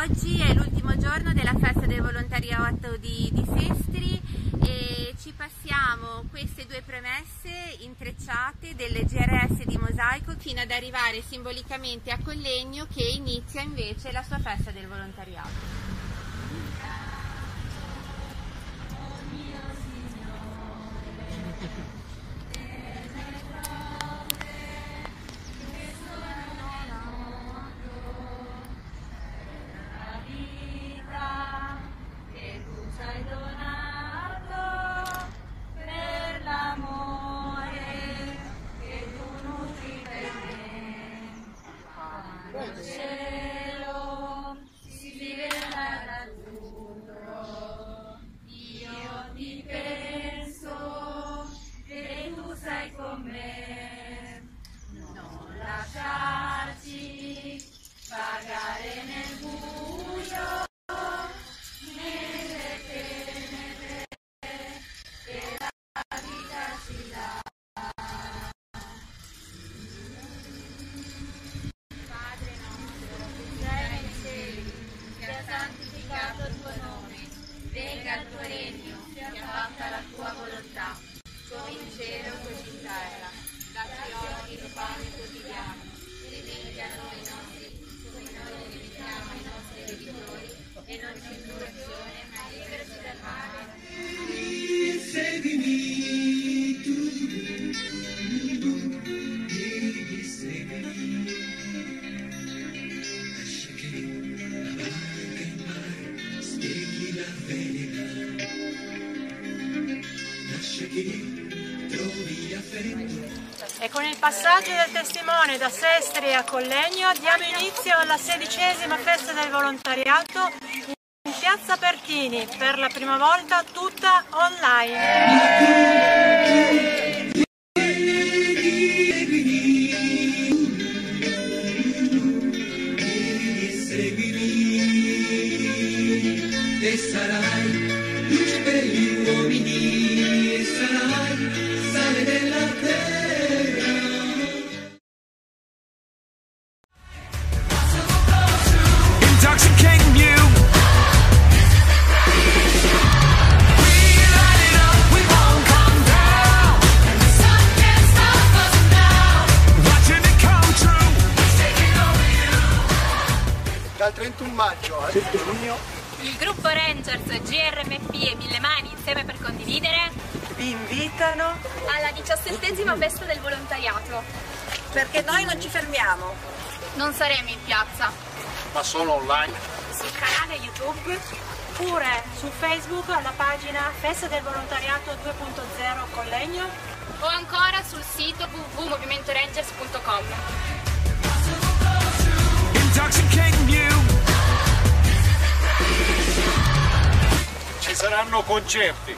Oggi è l'ultimo giorno della festa del volontariato di, di Sestri e ci passiamo queste due premesse intrecciate delle GRS di Mosaico fino ad arrivare simbolicamente a Collegno che inizia invece la sua festa del volontariato. Passaggio del testimone da Sestri a Collegno diamo inizio alla sedicesima festa del volontariato in piazza Pertini, per la prima volta tutta online. GRMP e Mille Mani insieme per condividere Vi invitano alla diciassettesima festa del volontariato. perché noi non ci fermiamo. Non saremo in piazza. ma solo online Sul canale YouTube oppure su Facebook alla pagina Festa del Volontariato 2.0 Collegno. O ancora sul sito www.movimentorangers.com. Intoxicating you. Saranno concerti,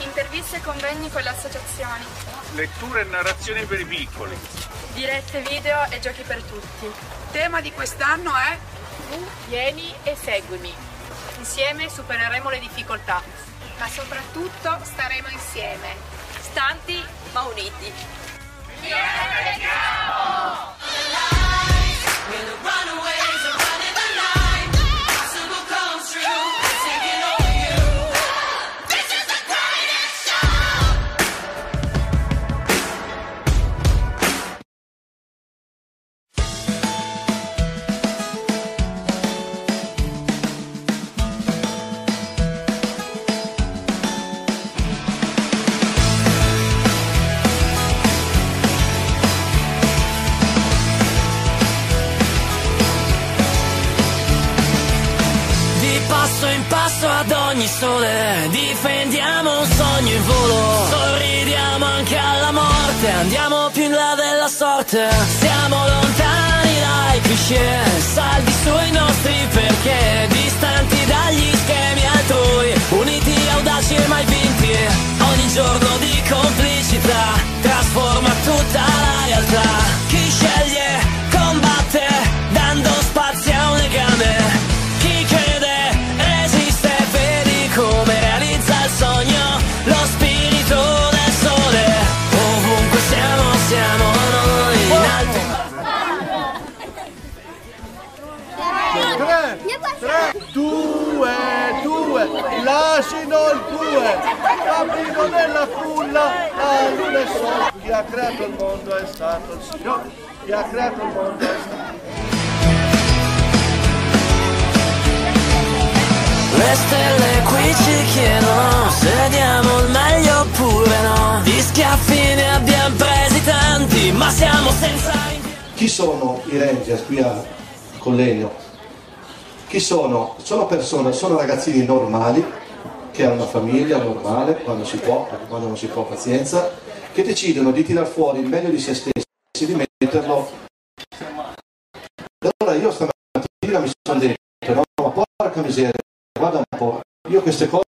Interviste e convegni con le associazioni. letture e narrazioni per i piccoli. Dirette video e giochi per tutti. tema di quest'anno è Vieni e seguimi. Insieme supereremo le difficoltà. Ma soprattutto staremo insieme. Stanti ma uniti. Di passo ad ogni sole Difendiamo un sogno in volo. Sorridiamo anche alla morte Andiamo più in là della sorte. Siamo lontani dai cliché Saldi sui nostri perché Distanti dagli schemi altrui Uniti, audaci e mai vinti. Ogni giorno di complicità Trasforma tutta la realtà 3, 2, 2, l'asino il due, l'abrigo della culla, la luna è sola. Chi ha creato il mondo è stato il Signore, chi ha creato il mondo è stato Le stelle qui ci chiedono se diamo il meglio oppure no. Di schiaffi ne abbiamo presi tanti, ma siamo senza... Chi sono i Rangers qui a Collegno? Chi sono? Sono persone, sono ragazzini normali che hanno una famiglia normale, quando si può, quando non si può pazienza, che decidono di tirar fuori il meglio di se stessi, di metterlo. Allora io stamattina mi sono detto, no, ma porca miseria, guarda un po', io queste cose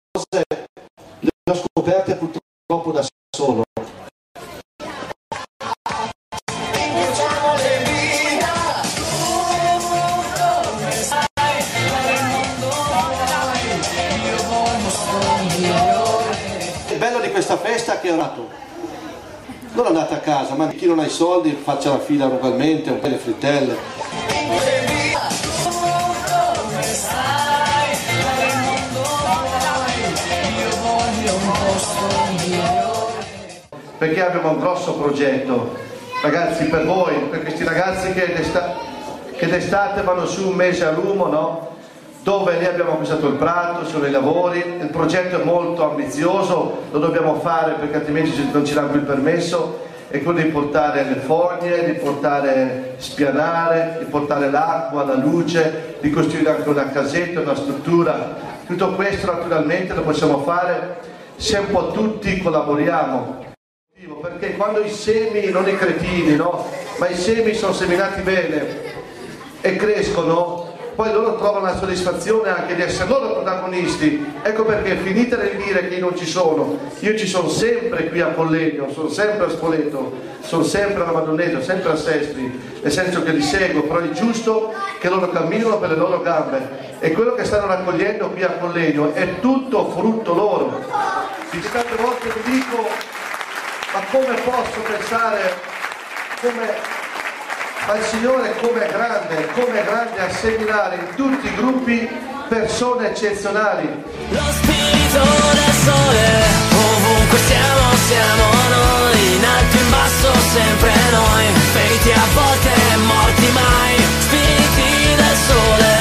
non ha i soldi faccia la fila ugualmente, un po' le frittelle. Perché abbiamo un grosso progetto, ragazzi, per voi, per questi ragazzi che, d'esta- che d'estate vanno su un mese a Lumo, no? dove lì abbiamo acquistato il prato, sono i lavori, il progetto è molto ambizioso, lo dobbiamo fare perché altrimenti ci- non ci danno più il permesso, è quello di portare le fogne, di portare spianare, di portare l'acqua, la luce, di costruire anche una casetta, una struttura. Tutto questo naturalmente lo possiamo fare se un po' tutti collaboriamo. Perché quando i semi, non i cretini, no? Ma i semi sono seminati bene e crescono, poi loro trovano la soddisfazione anche di essere loro protagonisti. Ecco perché finite di dire che io non ci sono, io ci sono sempre qui a Collegno, sono sempre a Spoleto, sono sempre a Madonneto, sempre a Sestri, nel senso che li seguo, però è giusto che loro camminino per le loro gambe e quello che stanno raccogliendo qui a Collegno è tutto frutto loro. Dice tante volte mi dico, ma come posso pensare come ma il Signore come grande, come grande a seminare in tutti i gruppi persone eccezionali. Lo spirito del sole, ovunque siamo, siamo noi, in alto, in basso, sempre noi, feriti a volte, morti mai, spiriti del sole,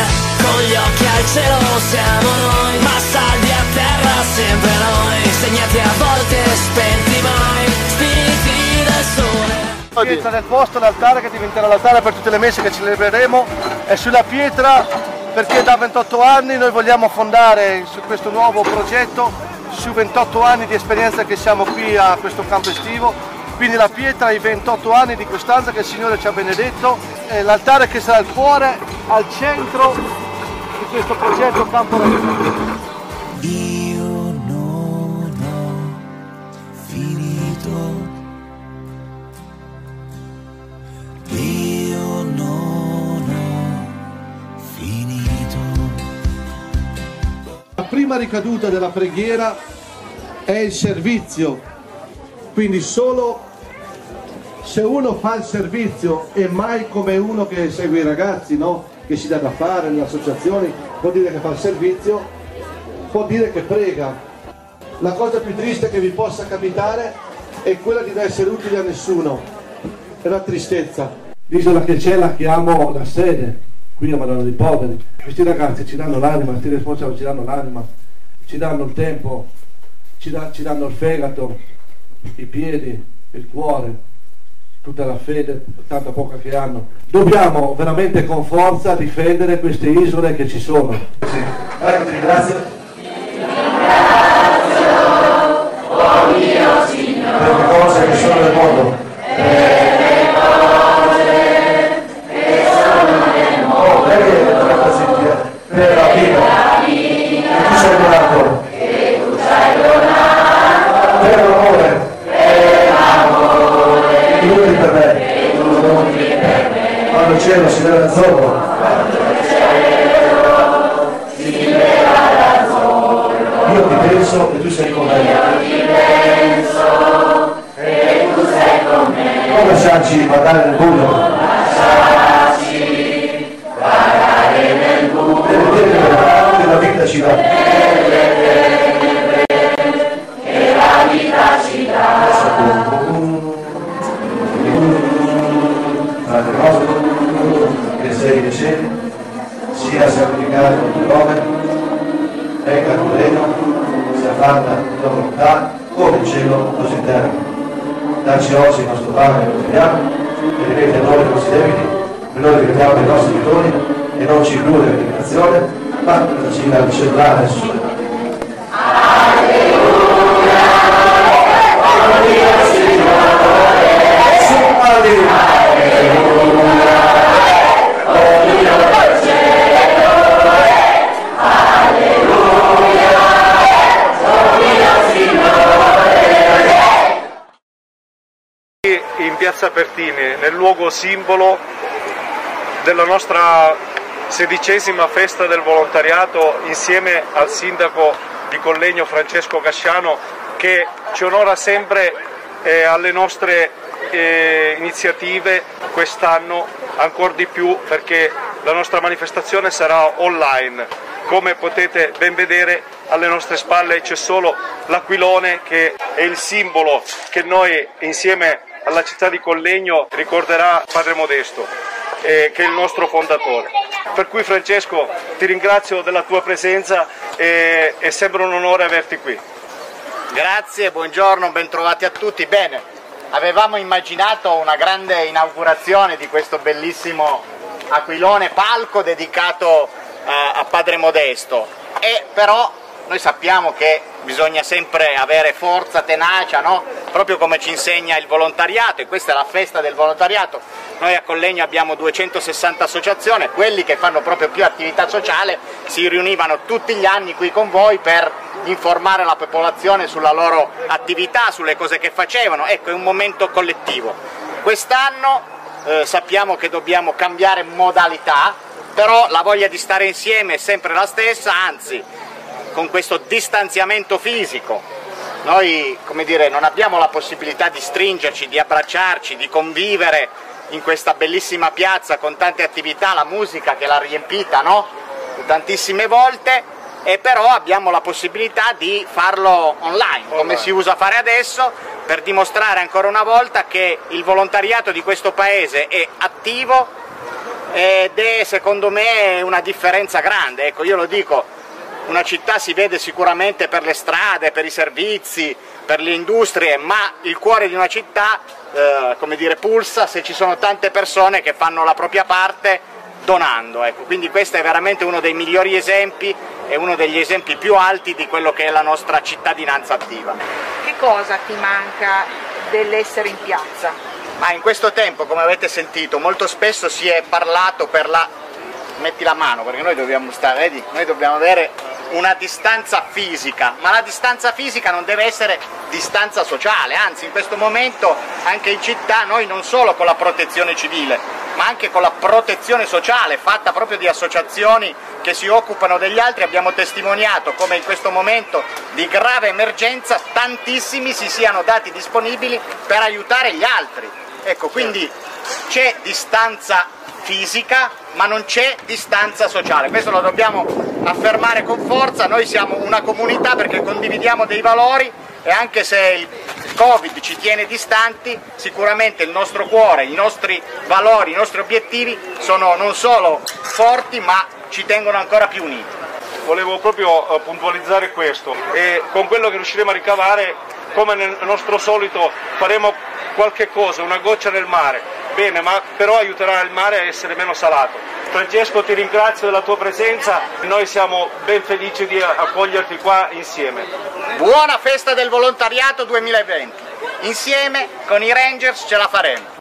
con gli occhi al cielo siamo noi, ma saldi a terra, sempre noi, segnati a volte, spenti mai. La pietra del posto, l'altare che diventerà l'altare per tutte le messe che celebreremo, è sulla pietra perché da 28 anni noi vogliamo fondare su questo nuovo progetto, su 28 anni di esperienza che siamo qui a questo campo estivo, quindi la pietra ai 28 anni di costanza che il Signore ci ha benedetto, l'altare che sarà il cuore, al centro di questo progetto Campo Raggiunto. Prima ricaduta della preghiera è il servizio, quindi solo se uno fa il servizio e mai come uno che segue i ragazzi, no? che si dà da fare nelle associazioni, vuol dire che fa il servizio, vuol dire che prega. La cosa più triste che vi possa capitare è quella di non essere utili a nessuno, è la tristezza. L'isola che c'è la chiamo la sede, qui a Madonna dei Poveri. Questi ragazzi ci danno l'anima, questi responsabili ci danno l'anima, ci danno il tempo, ci, da- ci danno il fegato, i piedi, il cuore, tutta la fede, tanta poca che hanno. Dobbiamo veramente con forza difendere queste isole che ci sono. Sì. Eccoci, grazie. Per le cose che sono nel mondo. Per la vita. E tu sei donato. Per l'amore. Tu muori per me. Quando il cielo si vede azzurro. Io ti penso e tu sei con me. Vita ci dà. Padre nostro, che sei nei cieli, sia santificato il tuo nome, venga il tuo sia fatta la volontà, come in cielo, così in terra. Dacci oggi il nostro pane quotidiano, e ripeti a noi i nostri debiti, e noi ripetiamo i nostri debittori, e non ci illudere in tentazione, ma daci dal cellulare Gesù. Alleluia. in piazza Pertini, nel luogo simbolo della nostra sedicesima festa del volontariato insieme al sindaco di Collegno Francesco Casciano che ci onora sempre eh, alle nostre eh, iniziative quest'anno ancora di più perché la nostra manifestazione sarà online. Come potete ben vedere alle nostre spalle c'è solo l'aquilone che è il simbolo che noi insieme alla città di Collegno ricorderà Padre Modesto, eh, che è il nostro fondatore. Per cui Francesco ti ringrazio della tua presenza e, e sembra un onore averti qui. Grazie, buongiorno, bentrovati a tutti. Bene, avevamo immaginato una grande inaugurazione di questo bellissimo aquilone palco dedicato eh, a Padre Modesto e però noi sappiamo che bisogna sempre avere forza, tenacia, no? proprio come ci insegna il volontariato e questa è la festa del volontariato. Noi a Collegno abbiamo 260 associazioni, quelli che fanno proprio più attività sociale si riunivano tutti gli anni qui con voi per informare la popolazione sulla loro attività, sulle cose che facevano, ecco è un momento collettivo. Quest'anno eh, sappiamo che dobbiamo cambiare modalità, però la voglia di stare insieme è sempre la stessa, anzi con questo distanziamento fisico. Noi come dire, non abbiamo la possibilità di stringerci, di abbracciarci, di convivere in questa bellissima piazza con tante attività, la musica che l'ha riempita no? tantissime volte e però abbiamo la possibilità di farlo online, come si usa fare adesso, per dimostrare ancora una volta che il volontariato di questo paese è attivo ed è secondo me una differenza grande. Ecco, io lo dico, una città si vede sicuramente per le strade, per i servizi, per le industrie, ma il cuore di una città, eh, come dire, pulsa se ci sono tante persone che fanno la propria parte donando. Ecco. Quindi questo è veramente uno dei migliori esempi e uno degli esempi più alti di quello che è la nostra cittadinanza attiva. Che cosa ti manca dell'essere in piazza? Ma in questo tempo, come avete sentito, molto spesso si è parlato per la... metti la mano perché noi dobbiamo stare, vedi? Noi dobbiamo avere una distanza fisica, ma la distanza fisica non deve essere distanza sociale, anzi in questo momento anche in città noi non solo con la protezione civile, ma anche con la protezione sociale fatta proprio di associazioni che si occupano degli altri abbiamo testimoniato come in questo momento di grave emergenza tantissimi si siano dati disponibili per aiutare gli altri. Ecco, quindi c'è distanza fisica ma non c'è distanza sociale, questo lo dobbiamo affermare con forza, noi siamo una comunità perché condividiamo dei valori e anche se il Covid ci tiene distanti, sicuramente il nostro cuore, i nostri valori, i nostri obiettivi sono non solo forti ma ci tengono ancora più uniti. Volevo proprio eh, puntualizzare questo. E con quello che riusciremo a ricavare, come nel nostro solito, faremo qualche cosa, una goccia nel mare, bene, ma però aiuterà il mare a essere meno salato. Francesco ti ringrazio della tua presenza, noi siamo ben felici di accoglierti qua insieme. Buona festa del volontariato 2020, insieme con i Rangers ce la faremo.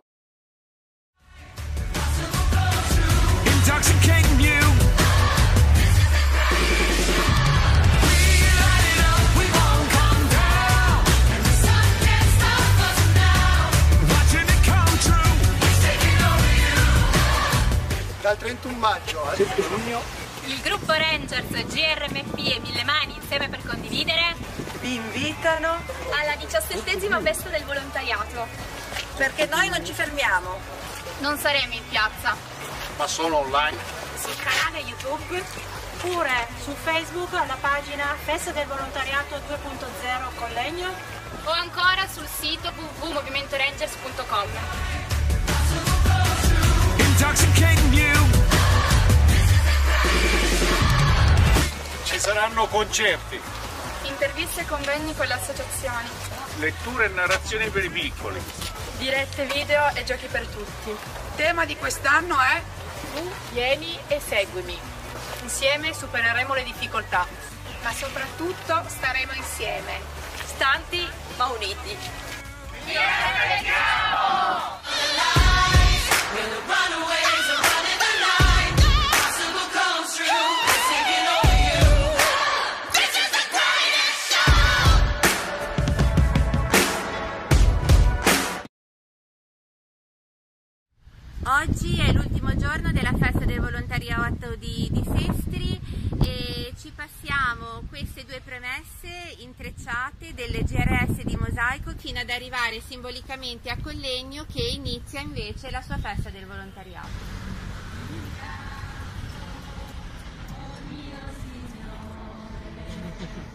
Dal 31 maggio al 7 giugno Il gruppo Rangers, GRMP e Mille Mani insieme per condividere Vi invitano alla diciassettesima festa del volontariato. perché noi non ci fermiamo. Non saremo in piazza. ma solo online. Sul canale YouTube oppure su Facebook alla pagina Festa del Volontariato 2.0 Collegno o ancora sul sito www.movimentorangers.com. Intoxicating you. Ci saranno concerti, Interviste e convegni con le associazioni. letture e narrazioni per i piccoli. Dirette video e giochi per tutti. Il tema di quest'anno è Tu vieni e seguimi. Insieme supereremo le difficoltà. Ma soprattutto staremo insieme. Stanti ma uniti. will run away. Oggi è l'ultimo giorno della festa del volontariato di, di Sestri e ci passiamo queste due premesse intrecciate delle GRS di Mosaico fino ad arrivare simbolicamente a Collegno che inizia invece la sua festa del volontariato. che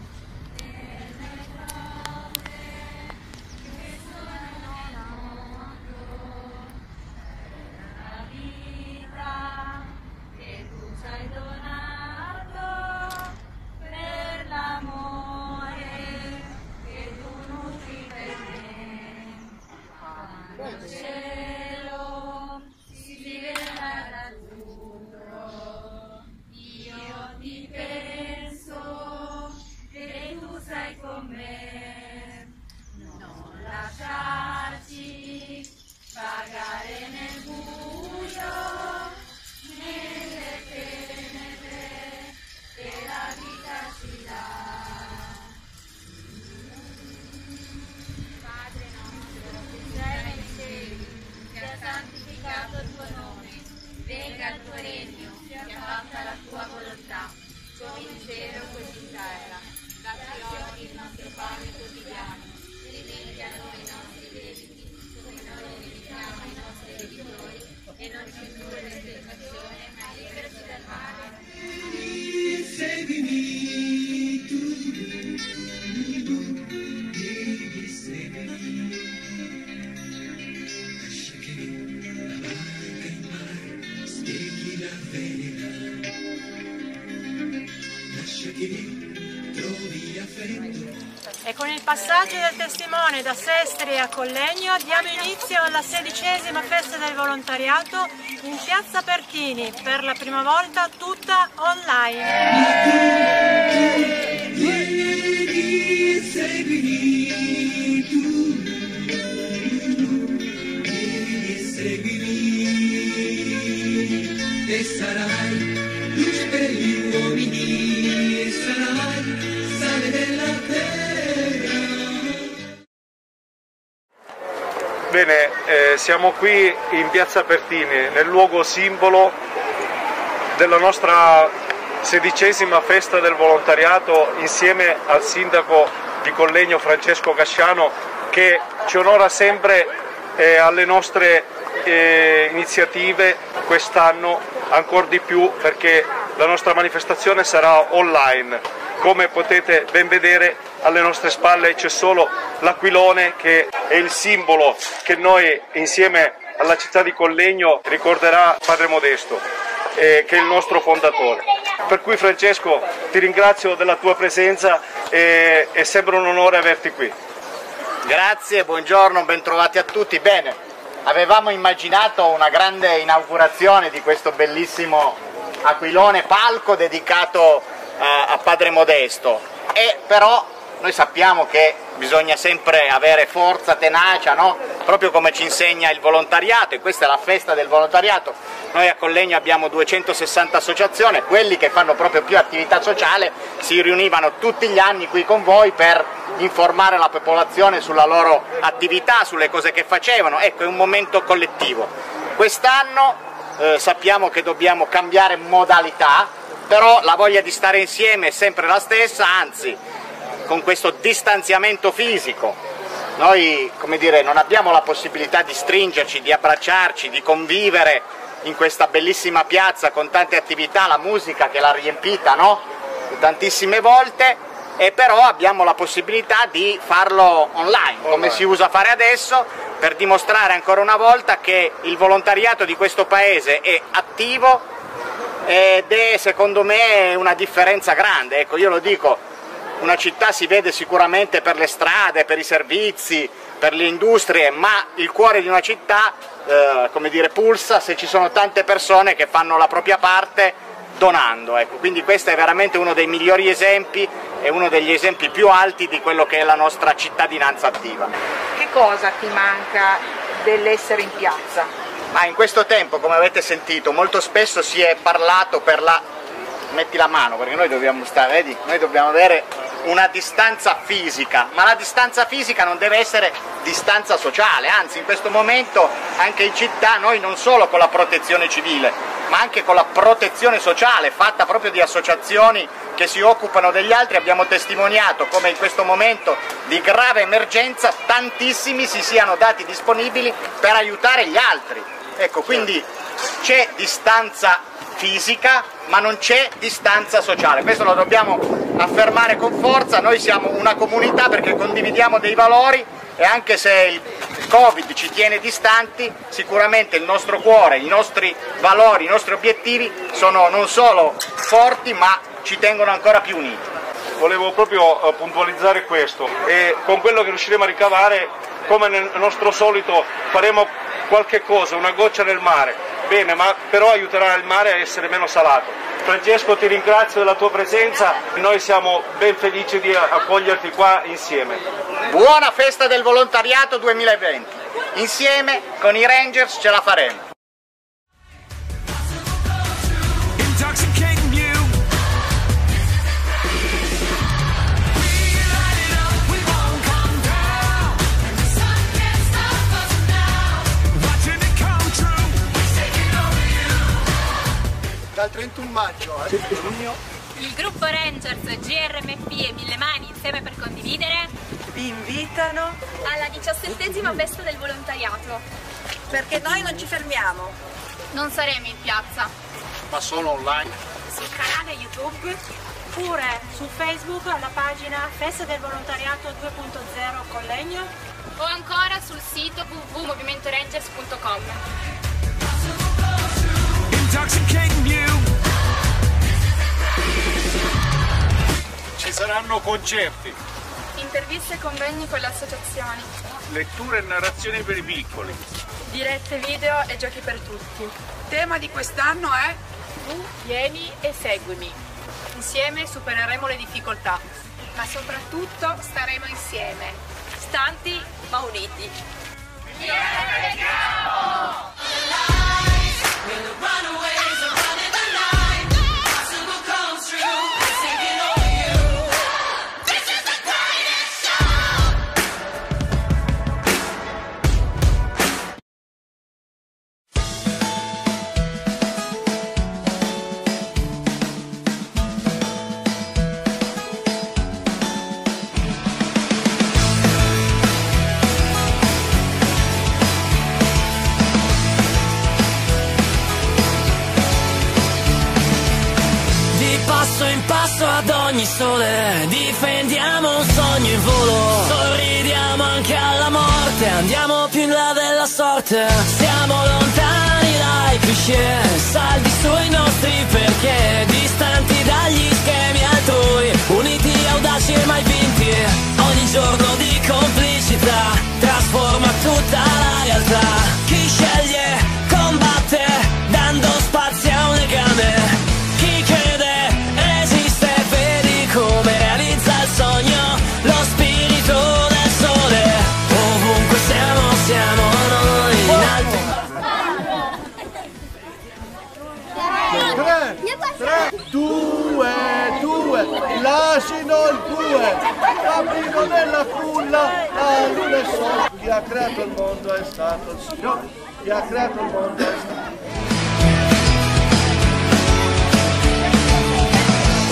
testimone da Sestri a Collegno diamo inizio alla sedicesima festa del volontariato in piazza Pertini, per la prima volta tutta online. Siamo qui in Piazza Pertini, nel luogo simbolo della nostra sedicesima festa del volontariato insieme al sindaco di Collegno Francesco Casciano che ci onora sempre eh, alle nostre eh, iniziative quest'anno ancora di più perché la nostra manifestazione sarà online. Come potete ben vedere alle nostre spalle c'è solo l'aquilone che è il simbolo che noi insieme alla città di Collegno ricorderà Padre Modesto, eh, che è il nostro fondatore. Per cui Francesco ti ringrazio della tua presenza e è sempre un onore averti qui. Grazie, buongiorno, bentrovati a tutti. Bene, avevamo immaginato una grande inaugurazione di questo bellissimo aquilone palco dedicato eh, a Padre Modesto e però noi sappiamo che bisogna sempre avere forza, tenacia, no? proprio come ci insegna il volontariato e questa è la festa del volontariato. Noi a Collegno abbiamo 260 associazioni, quelli che fanno proprio più attività sociale si riunivano tutti gli anni qui con voi per informare la popolazione sulla loro attività, sulle cose che facevano, ecco è un momento collettivo. Quest'anno eh, sappiamo che dobbiamo cambiare modalità, però la voglia di stare insieme è sempre la stessa, anzi con questo distanziamento fisico. Noi come dire, non abbiamo la possibilità di stringerci, di abbracciarci, di convivere in questa bellissima piazza con tante attività, la musica che l'ha riempita no? tantissime volte e però abbiamo la possibilità di farlo online, come si usa fare adesso, per dimostrare ancora una volta che il volontariato di questo paese è attivo ed è secondo me una differenza grande. Ecco, io lo dico, una città si vede sicuramente per le strade, per i servizi, per le industrie, ma il cuore di una città, eh, come dire, pulsa se ci sono tante persone che fanno la propria parte donando. Ecco. Quindi questo è veramente uno dei migliori esempi e uno degli esempi più alti di quello che è la nostra cittadinanza attiva. Che cosa ti manca dell'essere in piazza? Ma in questo tempo, come avete sentito, molto spesso si è parlato per la... metti la mano perché noi dobbiamo stare, vedi? Noi dobbiamo avere una distanza fisica, ma la distanza fisica non deve essere distanza sociale, anzi in questo momento anche in città noi non solo con la protezione civile, ma anche con la protezione sociale fatta proprio di associazioni che si occupano degli altri abbiamo testimoniato come in questo momento di grave emergenza tantissimi si siano dati disponibili per aiutare gli altri. Ecco, quindi c'è distanza fisica ma non c'è distanza sociale, questo lo dobbiamo affermare con forza, noi siamo una comunità perché condividiamo dei valori e anche se il Covid ci tiene distanti, sicuramente il nostro cuore, i nostri valori, i nostri obiettivi sono non solo forti ma ci tengono ancora più uniti. Volevo proprio eh, puntualizzare questo e con quello che riusciremo a ricavare, come nel nostro solito, faremo qualche cosa, una goccia nel mare. Bene, ma però aiuterà il mare a essere meno salato. Francesco ti ringrazio della tua presenza, noi siamo ben felici di accoglierti qua insieme. Buona festa del volontariato 2020, insieme con i Rangers ce la faremo. Dal 31 maggio al 7 giugno Il gruppo Rangers GRMP e Mille Mani insieme per condividere Vi invitano alla diciassettesima festa del volontariato. perché noi non ci fermiamo. Non saremo in piazza, ma solo online. sul canale YouTube Oppure su Facebook alla pagina Festa del Volontariato 2.0 Collegno. o ancora sul sito www.movimentorangers.com. Intoxicating you. Ci saranno concerti, Interviste e convegni con le associazioni, letture e narrazioni per i piccoli. dirette video e giochi per tutti. Tema di quest'anno è Tu vieni e seguimi. Insieme supereremo le difficoltà, ma soprattutto staremo insieme, stanti ma uniti. Di ogni sole Difendiamo un sogno in volo. Sorridiamo anche alla morte Andiamo più in là della sorte. Siamo lontani dai cliché Saldi sui nostri perché Distanti dagli schemi altrui Uniti, audaci e mai vinti. Ogni giorno di complicità Trasforma tutta la realtà due, due, l'asino il bue, cammino nella culla, la luna e il sole. Chi ha creato il mondo è stato il Signore, chi ha creato il mondo è stato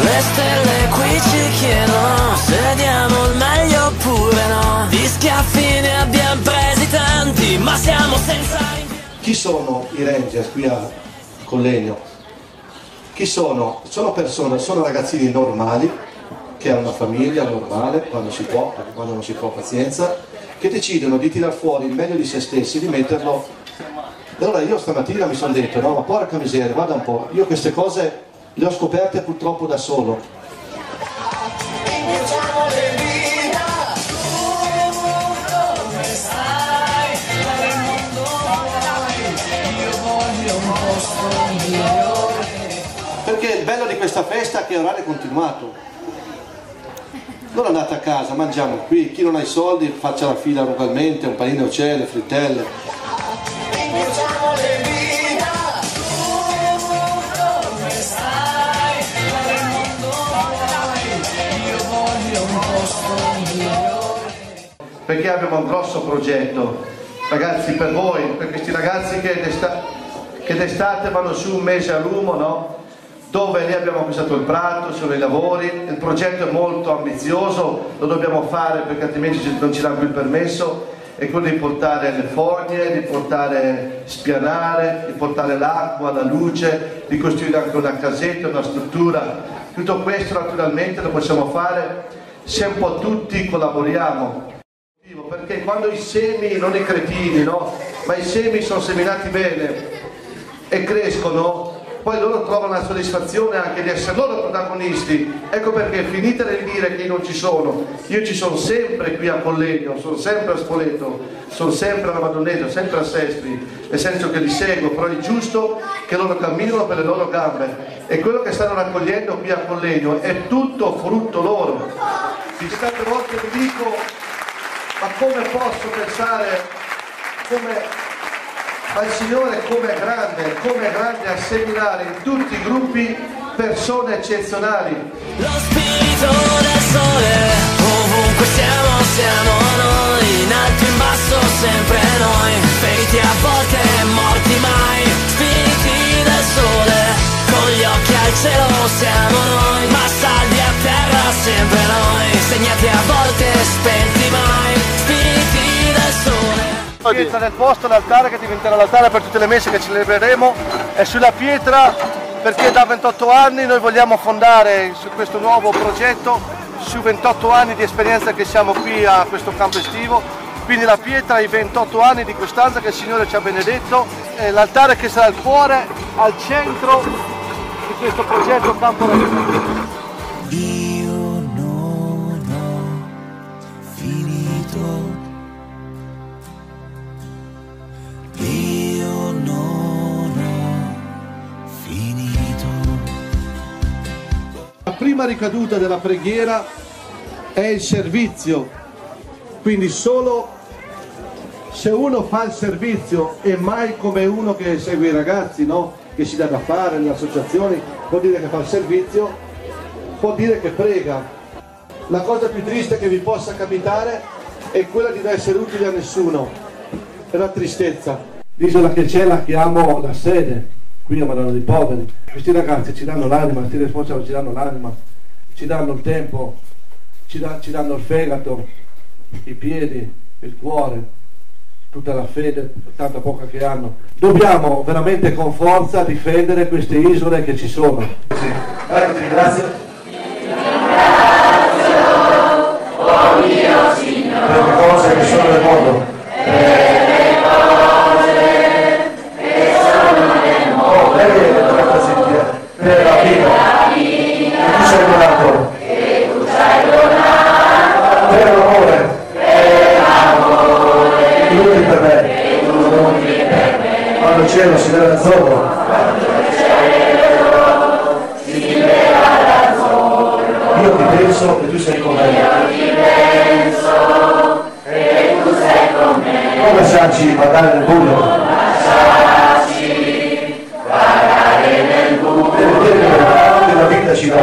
Le stelle qui ci chiedono se diamo il meglio oppure no. Di schiaffi ne abbiamo presi tanti, ma siamo senza. Chi sono i Rangers qui a Collegno? Chi sono? Sono persone, sono ragazzini normali che hanno una famiglia normale, quando si può, quando non si può pazienza, che decidono di tirar fuori il meglio di se stessi, di metterlo. Allora io stamattina mi sono detto, no, ma porca miseria, guarda un po', io queste cose le ho scoperte purtroppo da solo. Perché il bello di questa festa è che è continuato. Non andate a casa, mangiamo qui, chi non ha i soldi faccia la fila ugualmente, un panino al cielo, frittelle. Perché abbiamo un grosso progetto, ragazzi, per voi, per questi ragazzi che d'estate vanno su un mese a lumo, no? Dove lì abbiamo acquistato il prato, sono i lavori, il progetto è molto ambizioso, lo dobbiamo fare perché altrimenti non ci danno più il permesso, è quello di portare le fogne, di portare spianare, di portare l'acqua, la luce, di costruire anche una casetta, una struttura. Tutto questo naturalmente lo possiamo fare se un po' tutti collaboriamo. Perché quando i semi, non i cretini, no? ma i semi sono seminati bene e crescono, poi loro trovano la soddisfazione anche di essere loro protagonisti. Ecco perché finite di dire che io non ci sono, io ci sono sempre qui a Collegno, sono sempre a Spoleto, sono sempre alla Madonnese, sempre a Sestri, nel senso che li seguo, però è giusto che loro camminino per le loro gambe e quello che stanno raccogliendo qui a Collegno è tutto frutto loro. Di tante volte vi dico, ma come posso pensare come ma il Signore come è grande, come è grande a seminare in tutti i gruppi persone eccezionali. Lo spirito del sole, ovunque siamo, siamo noi, in alto in basso, sempre noi, feriti a volte, morti mai, spiriti del sole, con gli occhi al cielo siamo noi, ma saldi a terra, sempre noi, segnati a volte, spenti mai, pietra del posto, l'altare che diventerà l'altare per tutte le messe che celebreremo, è sulla pietra perché da 28 anni noi vogliamo fondare su questo nuovo progetto, su 28 anni di esperienza che siamo qui a questo campo estivo, quindi la pietra ai 28 anni di costanza che il Signore ci ha benedetto, l'altare che sarà il cuore al centro di questo progetto Campo Regno. Prima ricaduta della preghiera è il servizio, quindi solo se uno fa il servizio e mai come uno che segue i ragazzi, no? che si dà da fare nelle associazioni, vuol dire che fa il servizio, vuol dire che prega. La cosa più triste che vi possa capitare è quella di non essere utili a nessuno, è la tristezza. L'isola che c'è la chiamo la sede, qui a Madonna dei Poveri. Questi ragazzi ci danno l'anima, questi responsabili ci danno l'anima, ci danno il tempo, ci, da- ci danno il fegato, i piedi, il cuore, tutta la fede, tanta poca che hanno. Dobbiamo veramente con forza difendere queste isole che ci sono. Sì. Allora, ti ringrazio. Per le cose che sono nel mondo. Oh, Per la vita. Che tu sei donato. Per l'amore. Tutti per me. Quando il cielo si vede azzurro. Io ti penso e tu sei con me. Come saci guardare nel buio? Della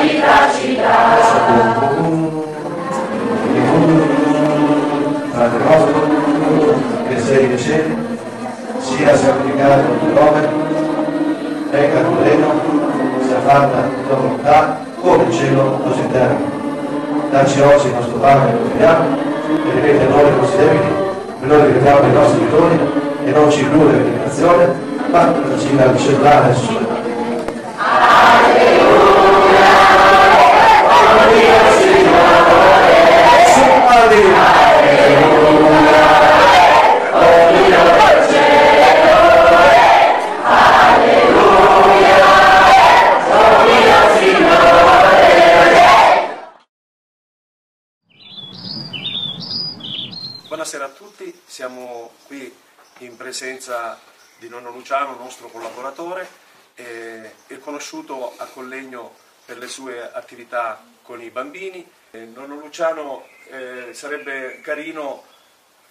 vita ci dà. Padre nostro, che sei nei cieli, sia santificato il tuo nome, venga il tuo regno, sia fatta la tua volontà, come in cielo, così in terra. Dacci oggi il nostro pane quotidiano, e ripete a noi i nostri debiti, noi ripetiamo i nostri toni e non ci più la meditazione, ma la sigla Collegno per le sue attività con i bambini. Eh, nonno Luciano eh, sarebbe carino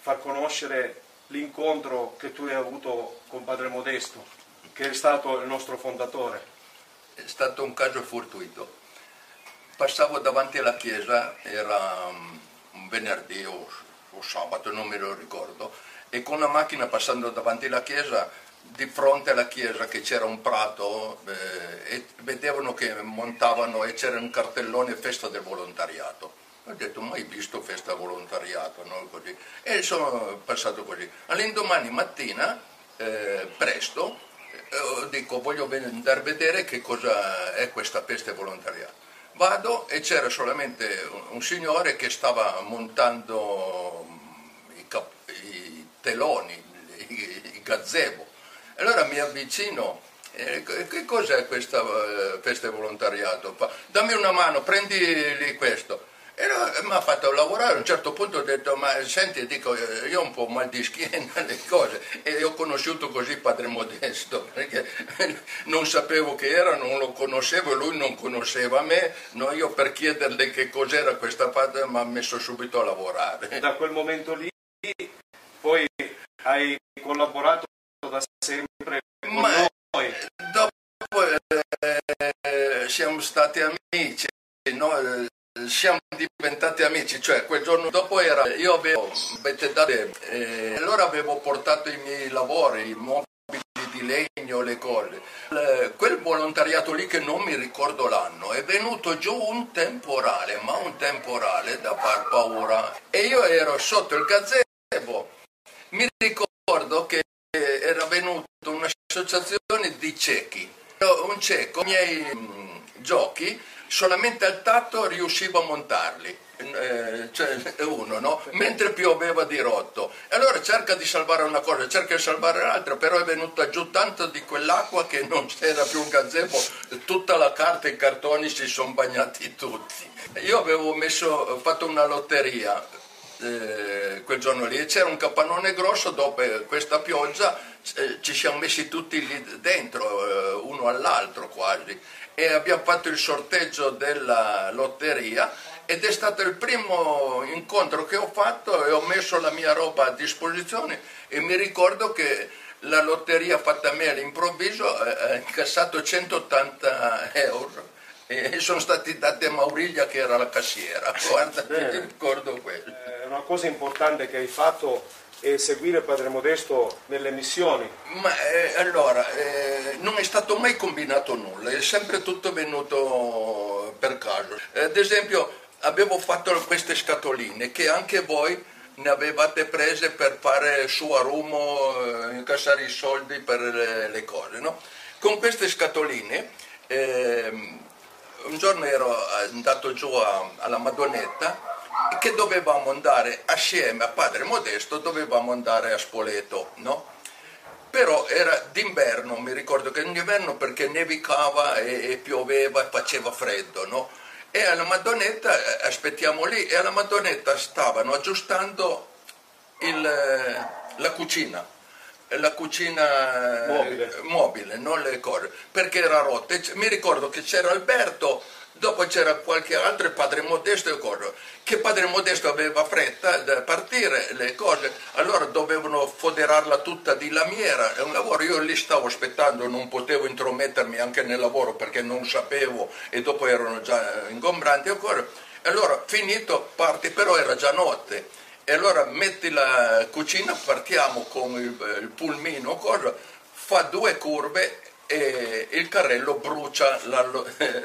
far conoscere l'incontro che tu hai avuto con Padre Modesto, che è stato il nostro fondatore. È stato un caso fortuito. Passavo davanti alla chiesa, era um, un venerdì o, o sabato, non me lo ricordo, e con la macchina passando davanti alla chiesa, di fronte alla chiesa che c'era un prato, eh, e vedevano che montavano e c'era un cartellone festa del volontariato. Ho detto, mai visto festa volontariato, no? Così. E sono passato così. All'indomani mattina, eh, presto, eh, dico, voglio andare a vedere che cosa è questa festa volontariato. Vado e c'era solamente un, un signore che stava montando i, cap- i teloni, i, i gazebo. Allora mi avvicino, eh, che cos'è questa eh, volontariato? Dammi una mano, prendi lì questo. E mi ha fatto lavorare, a un certo punto ho detto, ma senti, dico, eh, io ho un po' mal di schiena, le cose, e ho conosciuto così Padre Modesto, perché non sapevo che era, non lo conoscevo e lui non conosceva me, no, io per chiederle che cos'era questa padre mi ha messo subito a lavorare. Da quel momento lì poi hai collaborato da sempre con Ma- noi. Dopo eh, siamo stati amici, no? Eh, siamo diventati amici, cioè quel giorno dopo era, io avevo betedate, eh, allora avevo portato i miei lavori, i mobili di legno, le cose. Quel volontariato lì che non mi ricordo l'anno, è venuto giù un temporale, ma un temporale da far paura. E io ero sotto il gazebo, mi ricordo che era venuta un'associazione di ciechi, un cieco, i miei mm, giochi, solamente al tatto riuscivo a montarli. Eh, cioè uno, no? Mentre pioveva di rotto. E allora cerca di salvare una cosa, cerca di salvare l'altra, però è venuta giù tanto di quell'acqua che non c'era più un gazebo, tutta la carta e i cartoni si sono bagnati tutti. Io avevo messo, fatto una lotteria eh, quel giorno lì c'era un capannone grosso dopo questa pioggia eh, ci siamo messi tutti lì dentro eh, uno all'altro quasi e abbiamo fatto il sorteggio della lotteria ed è stato il primo incontro che ho fatto e ho messo la mia roba a disposizione e mi ricordo che la lotteria fatta a me all'improvviso eh, ha incassato 180 euro e sono stati dati a Mauriglia che era la cassiera guarda Bene. mi ricordo quello Eh, Una cosa importante che hai fatto è seguire Padre Modesto nelle missioni. Ma eh, allora, eh, non è stato mai combinato nulla, è sempre tutto venuto per caso. Eh, ad esempio, avevo fatto queste scatoline che anche voi ne avevate prese per fare su a Rumo, eh, incassare i soldi per le, le cose, no? Con queste scatoline, ehm, un giorno ero andato giù a- alla Madonnetta che dovevamo andare assieme a Padre Modesto, dovevamo andare a Spoleto, no? Però era d'inverno, mi ricordo che in inverno perché nevicava e, e pioveva e faceva freddo, no? E alla Madonnetta, eh, aspettiamo lì, e alla Madonnetta stavano aggiustando il, eh, la cucina, la cucina eh, Mobile. mobile, non le cose, perché era rotta. Mi ricordo che c'era Alberto, dopo c'era qualche altro, Padre Modesto e cose, che Padre Modesto aveva fretta da partire le cose, allora dovevano foderarla tutta di lamiera, è un lavoro, io lì stavo aspettando, non potevo intromettermi anche nel lavoro perché non sapevo e dopo erano già ingombranti cose. Allora finito, parti, però era già notte. E allora metti la cucina, partiamo con il, il pulmino, cosa, fa due curve e il carrello brucia la,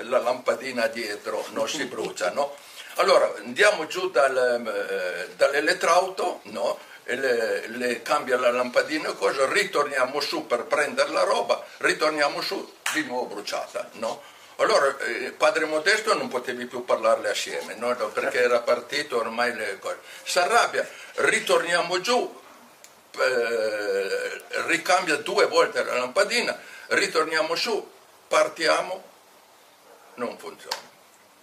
la lampadina dietro, non si brucia, no? Allora andiamo giù dal, eh, dall'elettrauto, no? le, le cambia la lampadina e cosa, ritorniamo su per prendere la roba, ritorniamo su di nuovo bruciata, no? Allora, eh, padre Modesto non potevi più parlarle assieme, no? Perché era partito ormai le cose. Si arrabbia, ritorniamo giù, eh, ricambia due volte la lampadina, ritorniamo su, partiamo, non funziona.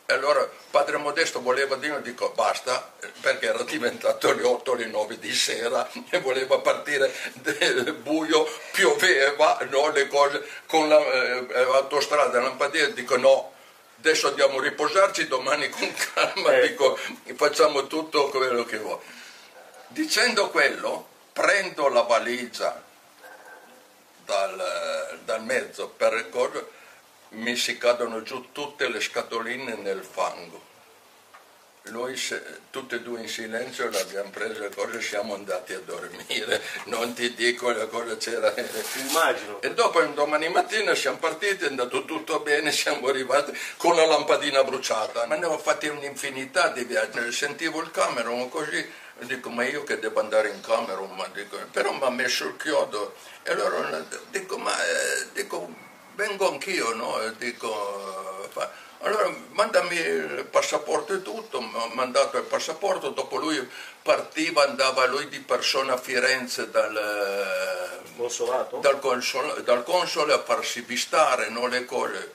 E allora padre Modesto voleva dire, dico basta, perché era diventato le 8 le 9 di sera e voleva partire del buio, pioveva, no, le cose, con l'autostrada, la lampadina, dico no, adesso andiamo a riposarci, domani con calma, dico facciamo tutto quello che vuoi. Dicendo quello, prendo la valigia dal, dal mezzo per cosa, mi si cadono giù tutte le scatoline nel fango. Noi se- tutte e due in silenzio le abbiamo prese le cose e siamo andati a dormire. Non ti dico la cosa c'era. Immagino. E dopo un domani mattina siamo partiti, è andato tutto bene, siamo arrivati con la lampadina bruciata. Ma ne ho fatti un'infinità di viaggi. Sentivo il Cameron così, dico ma io che devo andare in Cameron, dico, però mi ha messo il chiodo. E allora dico ma eh, dico, vengo anch'io, no? E dico, eh, allora mandami il passaporto e tutto, mi ha mandato il passaporto, dopo lui partiva, andava lui di persona a Firenze dal, Consolato? dal, consol- dal console a farsi vistare no, le cose.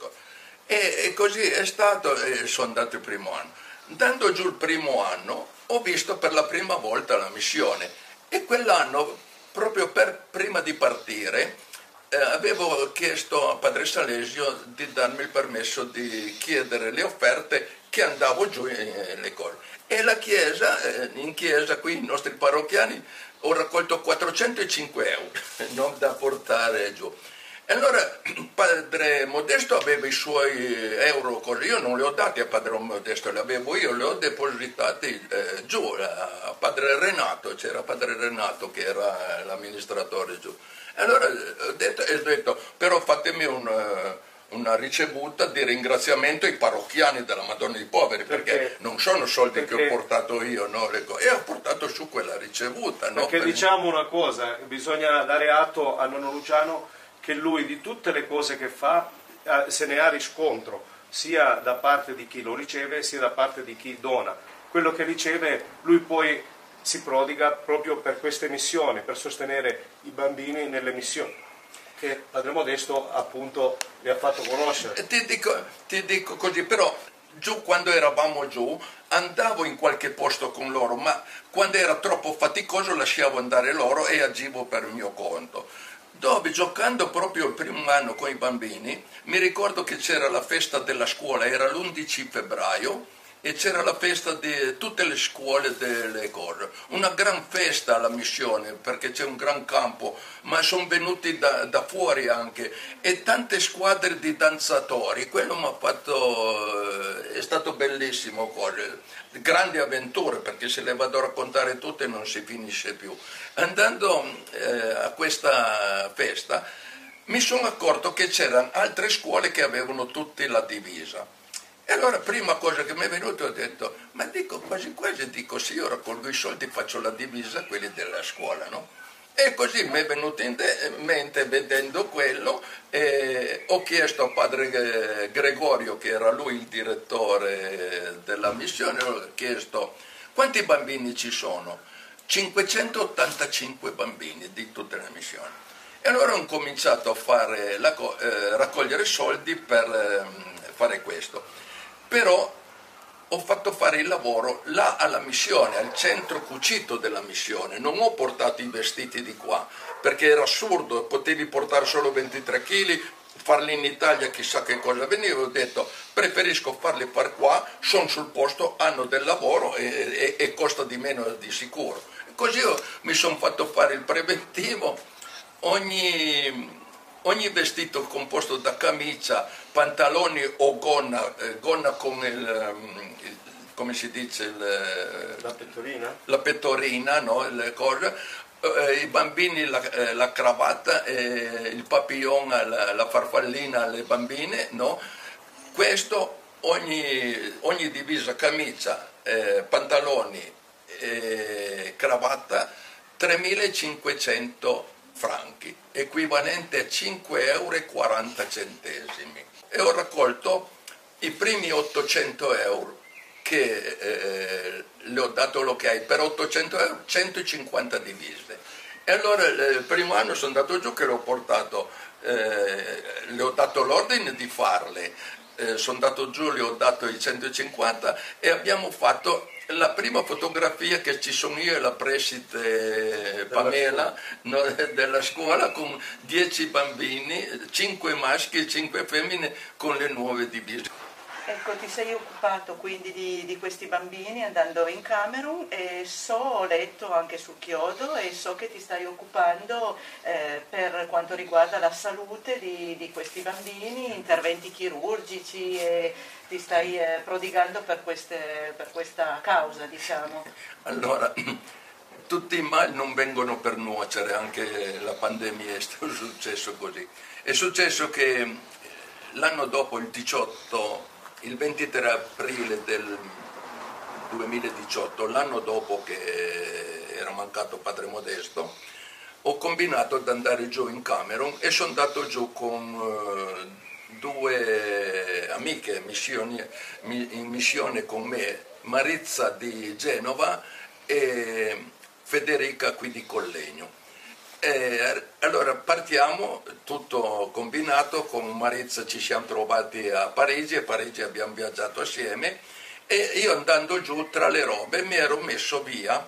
E, e così è stato e sono andato il primo anno. Andando giù il primo anno ho visto per la prima volta la missione e quell'anno, proprio per, prima di partire, eh, avevo chiesto a Padre Salesio di darmi il permesso di chiedere le offerte che andavo giù eh, le cose. E la chiesa, eh, in chiesa qui i nostri parrocchiani, ho raccolto 405 euro, non da portare giù. E allora padre Modesto aveva i suoi euro così, io non li ho dati a padre Modesto, li avevo io, li ho depositati eh, giù a padre Renato, c'era padre Renato che era l'amministratore giù. E allora eh, ho detto, ho detto però fatemi un, eh, una ricevuta di ringraziamento ai parrocchiani della Madonna dei Poveri, perché, non sono soldi che ho portato io, no, e ho portato su quella ricevuta. No, Perché per- diciamo una cosa, bisogna dare atto a nonno Luciano che lui di tutte le cose che fa eh, se ne ha riscontro, sia da parte di chi lo riceve sia da parte di chi dona. Quello che riceve lui poi si prodiga proprio per queste missioni, per sostenere i bambini nelle missioni, che Padre Modesto appunto vi ha fatto conoscere. Ti dico, ti dico così, però giù quando eravamo giù andavo in qualche posto con loro, ma quando era troppo faticoso lasciavo andare loro e agivo per mio conto. Dove giocando proprio il primo anno con i bambini, mi ricordo che c'era la festa della scuola, era l'11 febbraio, e c'era la festa di tutte le scuole delle cose. Una gran festa alla missione perché c'è un gran campo, ma sono venuti da, da fuori anche e tante squadre di danzatori. Quello mi ha fatto, eh, è stato bellissimo, cose. grandi avventure perché se le vado a raccontare tutte non si finisce più. Andando eh, a questa festa mi sono accorto che c'erano altre scuole che avevano tutte la divisa. E allora prima cosa che mi è venuto ho detto, ma dico quasi quasi, dico se io raccolgo i soldi faccio la divisa a quelli della scuola, no? E così mi è venuto in mente vedendo quello, eh, ho chiesto a padre eh, Gregorio, che era lui il direttore della missione, ho chiesto quanti bambini ci sono? 585 bambini di tutte le missioni. E allora ho cominciato a eh, raccogliere soldi per ehm, fare questo. Però ho fatto fare il lavoro là alla missione, al centro cucito della missione. Non ho portato i vestiti di qua, perché era assurdo, potevi portare solo 23 kg, farli in Italia chissà che cosa veniva. Ho detto preferisco farli fare qua, sono sul posto, hanno del lavoro e, e- e costa di meno di sicuro. Così mi sono fatto fare il preventivo, ogni, ogni vestito composto da camicia, pantaloni o gonna, eh, gonna con il, ehm, il- come si dice, il, La pettorina? la pettorina, no? le cose, eh, i bambini la, eh, la cravatta, eh, il papillon, la, la farfallina alle bambine, no? questo ogni, ogni divisa, camicia, eh, pantaloni, eh, cravatta 3.500 franchi, equivalente a 5,40 euro. E ho raccolto i primi 800 euro che eh, le ho dato l'ok per 800 euro 150 divise e allora eh, il primo anno sono andato giù che l'ho portato eh, le ho dato l'ordine di farle eh, sono andato giù le ho dato i 150 e abbiamo fatto la prima fotografia che ci sono io e la preside Pamela no, della scuola con 10 bambini 5 maschi e 5 femmine con le nuove divise Ecco, ti sei occupato quindi di, di questi bambini andando in Camerun e so, ho letto anche sul chiodo e so che ti stai occupando eh, per quanto riguarda la salute di, di questi bambini, interventi chirurgici e ti stai eh, prodigando per, queste- per questa causa, diciamo. Allora, tutti i mali non vengono per nuocere, anche la pandemia è successo così. È successo che l'anno dopo, il 18, il 23 aprile del 2018, l'anno dopo che era mancato Padre Modesto, ho combinato ad andare giù in Camerun e sono andato giù con eh, due amiche in missione con me, Marizza di Genova e Federica qui di Collegno. E allora partiamo, tutto combinato, con Marizza ci siamo trovati a Parigi, a Parigi abbiamo viaggiato assieme e io andando giù tra le robe mi ero messo via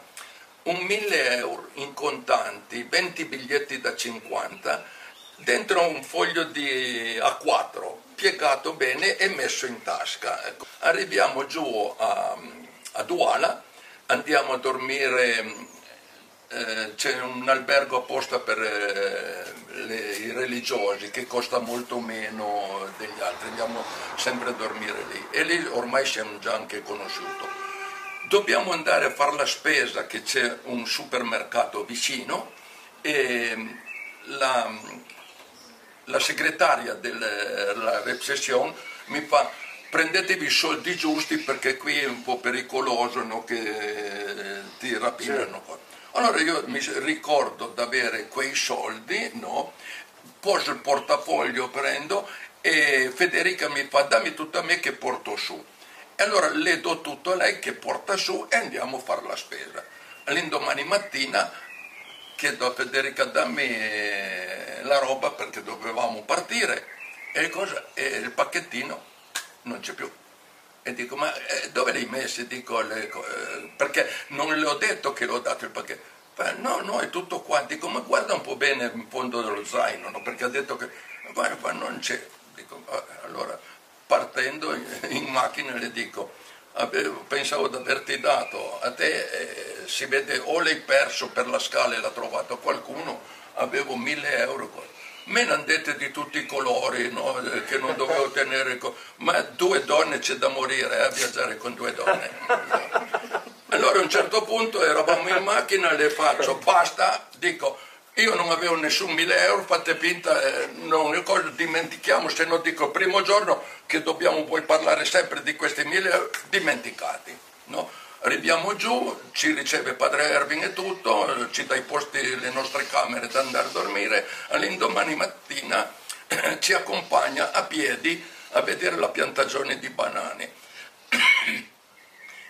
un 1000 euro in contanti, 20 biglietti da 50, dentro un foglio di A4, piegato bene e messo in tasca. Ecco. Arriviamo giù a, a Douala, andiamo a dormire eh, c'è un albergo apposta per eh, le- i religiosi che costa molto meno degli altri, andiamo sempre a dormire lì e lì ormai siamo già anche conosciuti. Dobbiamo andare a fare la spesa che c'è un supermercato vicino e la, la segretaria della reception mi fa prendetevi i soldi giusti perché qui è un po' pericoloso no, che ti rapinano. qua." Allora io mi ricordo di avere quei soldi, no? poso il portafoglio, prendo e Federica mi fa dammi tutto a me che porto su. E allora le do tutto a lei che porta su e andiamo a fare la spesa. L'indomani mattina chiedo a Federica dammi eh, la roba perché dovevamo partire e, cosa- e il pacchettino non c'è più. E dico, ma eh, dove l'hai messo? Dico, le eh, perché non le ho detto che l'ho dato il pacchetto. Fa, no, no, è tutto qua. Dico, ma guarda un po' bene in fondo dello zaino, no? perché ha detto che guarda, qua non c'è. Dico, "Ah, allora, partendo in, in macchina le dico, avevo- pensavo di averti dato a te, eh, si vede o l'hai perso per la scala e l'ha trovato qualcuno, avevo mille euro. Me ne hanno dette di tutti i colori, no? Eh, che non dovevo tenere, ma due donne c'è da morire eh, a viaggiare con due donne. Allora a un certo punto eravamo in macchina, le faccio, basta, dico, io non avevo nessun mille euro, fate finta, eh, non ricordo, dimentichiamo, se no dico il primo giorno che dobbiamo poi parlare sempre di questi mille euro, dimenticati. No? Arriviamo giù, ci riceve padre Erwin e tutto, ci dà i posti le nostre camere da andare a dormire, all'indomani mattina ci accompagna a piedi a vedere la piantagione di banani.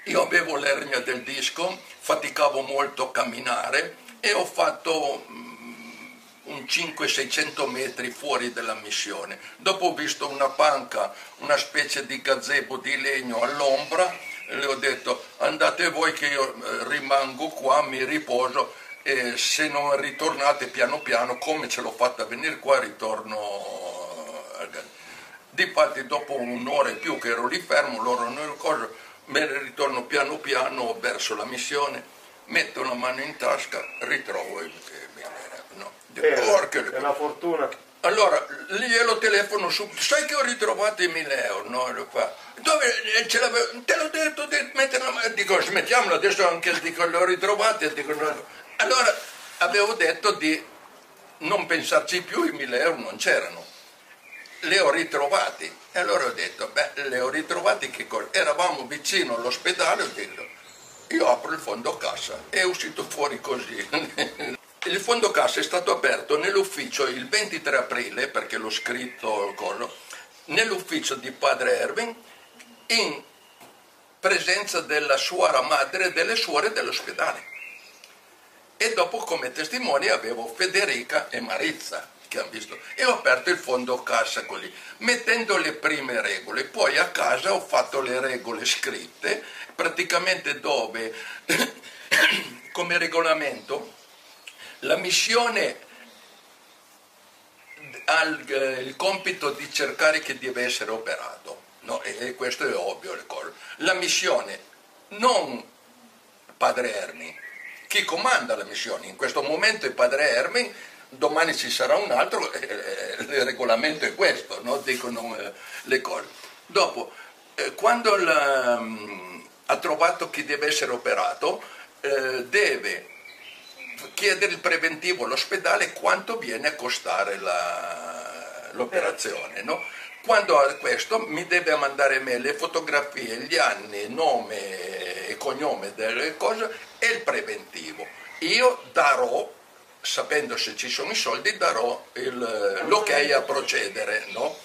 Io avevo l'ernia del disco, faticavo molto a camminare e ho fatto mm, un 500-600 metri fuori dalla missione. Dopo ho visto una panca, una specie di gazebo di legno all'ombra, le ho detto andate voi che io eh, rimango qua, mi riposo e se non ritornate piano piano, come ce l'ho fatta venire qua, ritorno a Gan- Difatti dopo un'ora e più che ero lì fermo, loro non cosa, me ne ritorno piano piano verso la missione, metto una mano in tasca, ritrovo il il- no. Dico, porca È una fortuna. Allora, glielo telefono subito, sai che ho ritrovato i 1000 euro? No, fa. Dove eh, ce l'avevo? Te l'ho detto di mettere la mano. Dico, smettiamola, adesso anche dico, le ho ritrovate. Dico, no. Allora, avevo detto di non pensarci più, i 1000 euro non c'erano. Le ho ritrovati. E allora ho detto, beh, le ho ritrovati che cosa? Eravamo vicino all'ospedale, ho detto, io apro il fondo cassa, è uscito fuori così. Il fondo cassa è stato aperto nell'ufficio il 23 aprile, perché l'ho scritto collo, nell'ufficio di padre Erwin in presenza della suora madre e delle suore dell'ospedale. E dopo come testimoni avevo Federica e Marizza che hanno visto e ho aperto il fondo cassa così, mettendo le prime regole. Poi a casa ho fatto le regole scritte, praticamente dove come regolamento la missione ha il, eh, il compito di cercare che deve essere operato, no? e, questo è ovvio. La missione, non padre Ermi, chi comanda la missione, in questo momento è padre Ermi, domani ci sarà un altro, eh, eh, il regolamento è questo, no? dicono le cose. Dopo, quando la, mm, ha trovato chi deve essere operato, deve chiedere il preventivo all'ospedale quanto viene a costare l'operazione. No? Quando ha questo mi deve mandare me le fotografie, gli anni, nome e cognome delle cose e il preventivo. Io darò, sapendo se ci sono i soldi, darò l'ok a procedere. No?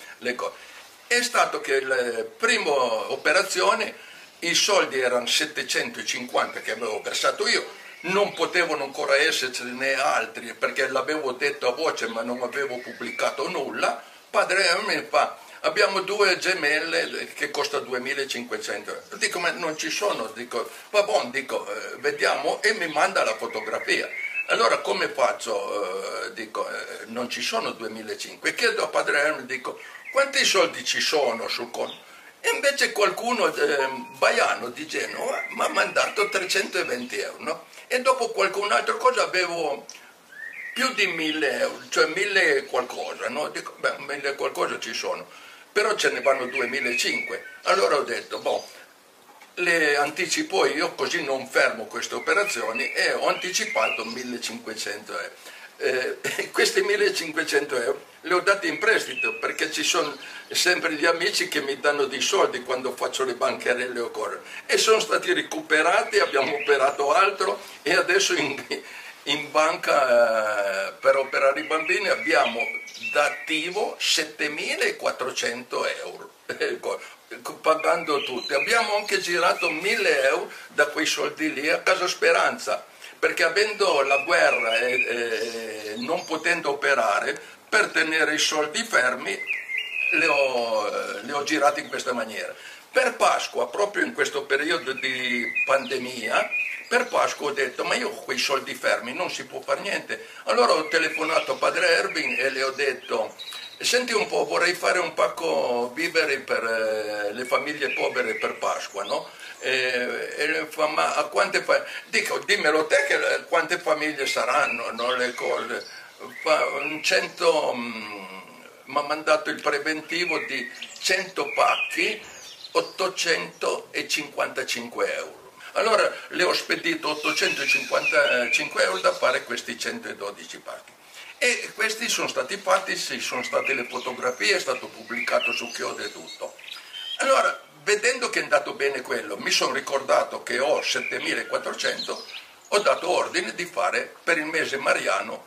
È stato che la prima operazione i soldi erano 750 che avevo versato io, non potevano ancora essercene altri perché l'avevo detto a voce ma non avevo pubblicato nulla. Padre mi fa, abbiamo due gemelle che costa 2500 euro. Dico, ma non ci sono, dico, va buon, dico, eh, vediamo e mi manda la fotografia. Allora come faccio? Eh, dico, eh, non ci sono 2500. Chiedo a padre Ermi, dico, quanti soldi ci sono sul conto? E invece qualcuno eh, baiano di Genova mi ha mandato 320 euro. no? E dopo qualcun altro cosa avevo più di 1000 euro, cioè 1000 qualcosa. No? Dico, beh, 1000 qualcosa ci sono, però ce ne vanno 2500. Allora ho detto, boh, le anticipo io così non fermo queste operazioni e ho anticipato 1500 euro. Eh, questi 1500 euro li ho dati in prestito perché ci sono sempre gli amici che mi danno dei soldi quando faccio le bancherelle o cose e sono stati recuperati, abbiamo operato altro e adesso in, in banca eh, per operare i bambini abbiamo da attivo 7400 euro ecco, pagando tutti. Abbiamo anche girato 1000 euro da quei soldi lì a Casa Speranza perché avendo la guerra e, e non potendo operare, per tenere i soldi fermi li ho, li ho girati in questa maniera. Per Pasqua, proprio in questo periodo di pandemia, per Pasqua ho detto ma io ho quei soldi fermi non si può fare niente. Allora ho telefonato a padre Erwin e le ho detto senti un po' vorrei fare un pacco viveri per eh, le famiglie povere per Pasqua, no? E, e le fa, ma a quante fa... Dico, dimmelo te che, quante famiglie saranno, no? Le cose. Fa un 100... mi ha mandato il preventivo di 100 pacchi, 855 euro. Allora le ho spedito 855 euro da fare questi 112 pacchi. E questi sono stati fatti, ci sono state le fotografie, è stato pubblicato su Chiodo e tutto. Allora, vedendo che è andato bene quello, mi sono ricordato che ho 7400, ho dato ordine di fare per il mese mariano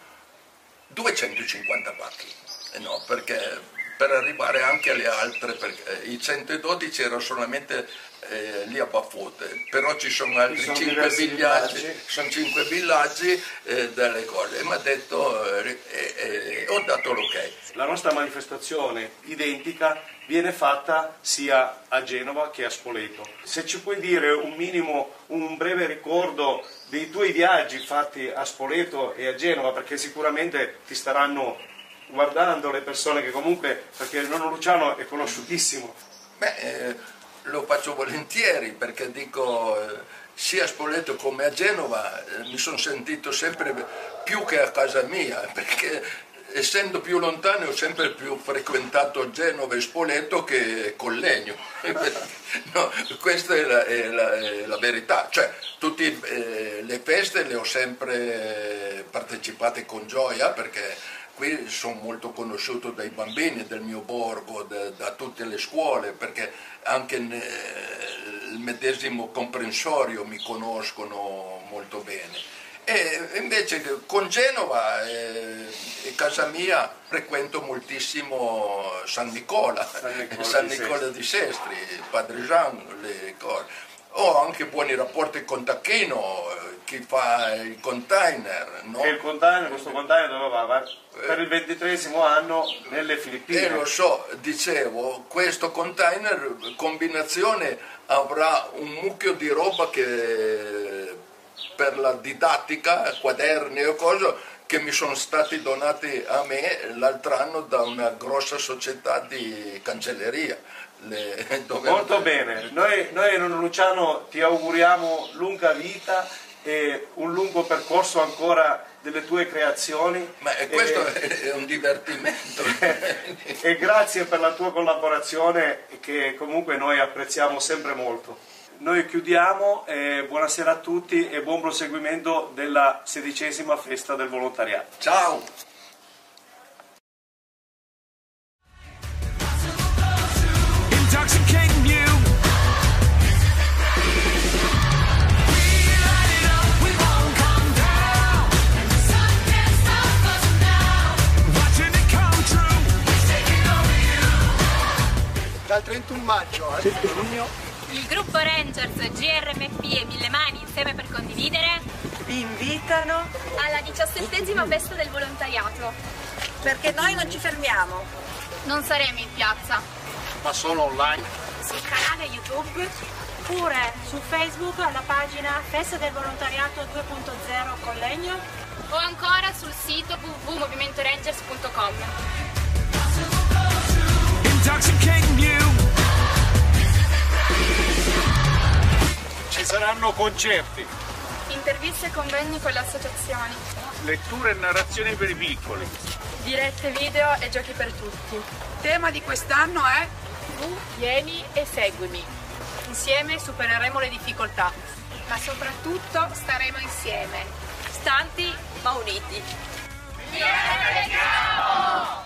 250 pacchi. Eh no, perché per arrivare anche alle altre, perché i 112 erano solamente eh, lì a Baffote, però ci sono altri Ci sono 5 diversi villaggi, villaggi. sono 5 villaggi eh, delle cose e mi ha detto, eh, eh, eh, ho dato l'ok. La nostra manifestazione identica viene fatta sia a Genova che a Spoleto. Se ci puoi dire un minimo, un breve ricordo dei tuoi viaggi fatti a Spoleto e a Genova, perché sicuramente ti staranno guardando le persone che comunque, perché il nonno Luciano è conosciutissimo. Beh, eh, lo faccio volentieri perché dico eh, sia a Spoleto come a Genova eh, mi sono sentito sempre più che a casa mia perché essendo più lontano ho sempre più frequentato Genova e Spoleto che Collegno. no, questa è la, è la- è la verità. Cioè, tutte le feste le ho sempre partecipate con gioia perché qui sono molto conosciuto dai bambini del mio borgo, da, da tutte le scuole, perché anche nel medesimo comprensorio mi conoscono molto bene. E invece con Genova e, e casa mia frequento moltissimo San Nicola, San Nicola, di Sestri, Padre Jean, le cose. Ho anche buoni rapporti con Tacchino, chi fa il container. No? E il container, questo container dove va? Va per il ventitresimo anno nelle Filippine. Eh lo so, dicevo, questo container combinazione avrà un mucchio di roba che per la didattica, quaderni o cose che mi sono stati donati a me l'altro anno da una grossa società di cancelleria. Le- Molto bene, noi, noi Luciano ti auguriamo lunga vita e un lungo percorso ancora delle tue creazioni. Ma questo E- è un divertimento. e grazie per la tua collaborazione che comunque noi apprezziamo sempre molto. Noi chiudiamo, eh, buonasera a tutti e buon proseguimento della sedicesima festa del volontariato. Ciao! Rangers GRMP e Mille Mani insieme per condividere vi invitano alla diciassettesima festa del volontariato. perché noi non ci fermiamo. Non saremo in piazza, ma solo online. sul canale YouTube oppure su Facebook alla pagina Festa del Volontariato 2.0 Collegno o ancora sul sito www.movimentorangers.com. Intoxicating you. Ci saranno concerti. Interviste e convegni con le associazioni. Letture e narrazioni per i piccoli. Dirette video e giochi per tutti. Tema di quest'anno è Tu vieni e seguimi. Insieme supereremo le difficoltà. Ma soprattutto staremo insieme. Stanti ma uniti. Vieni, yeah, yeah.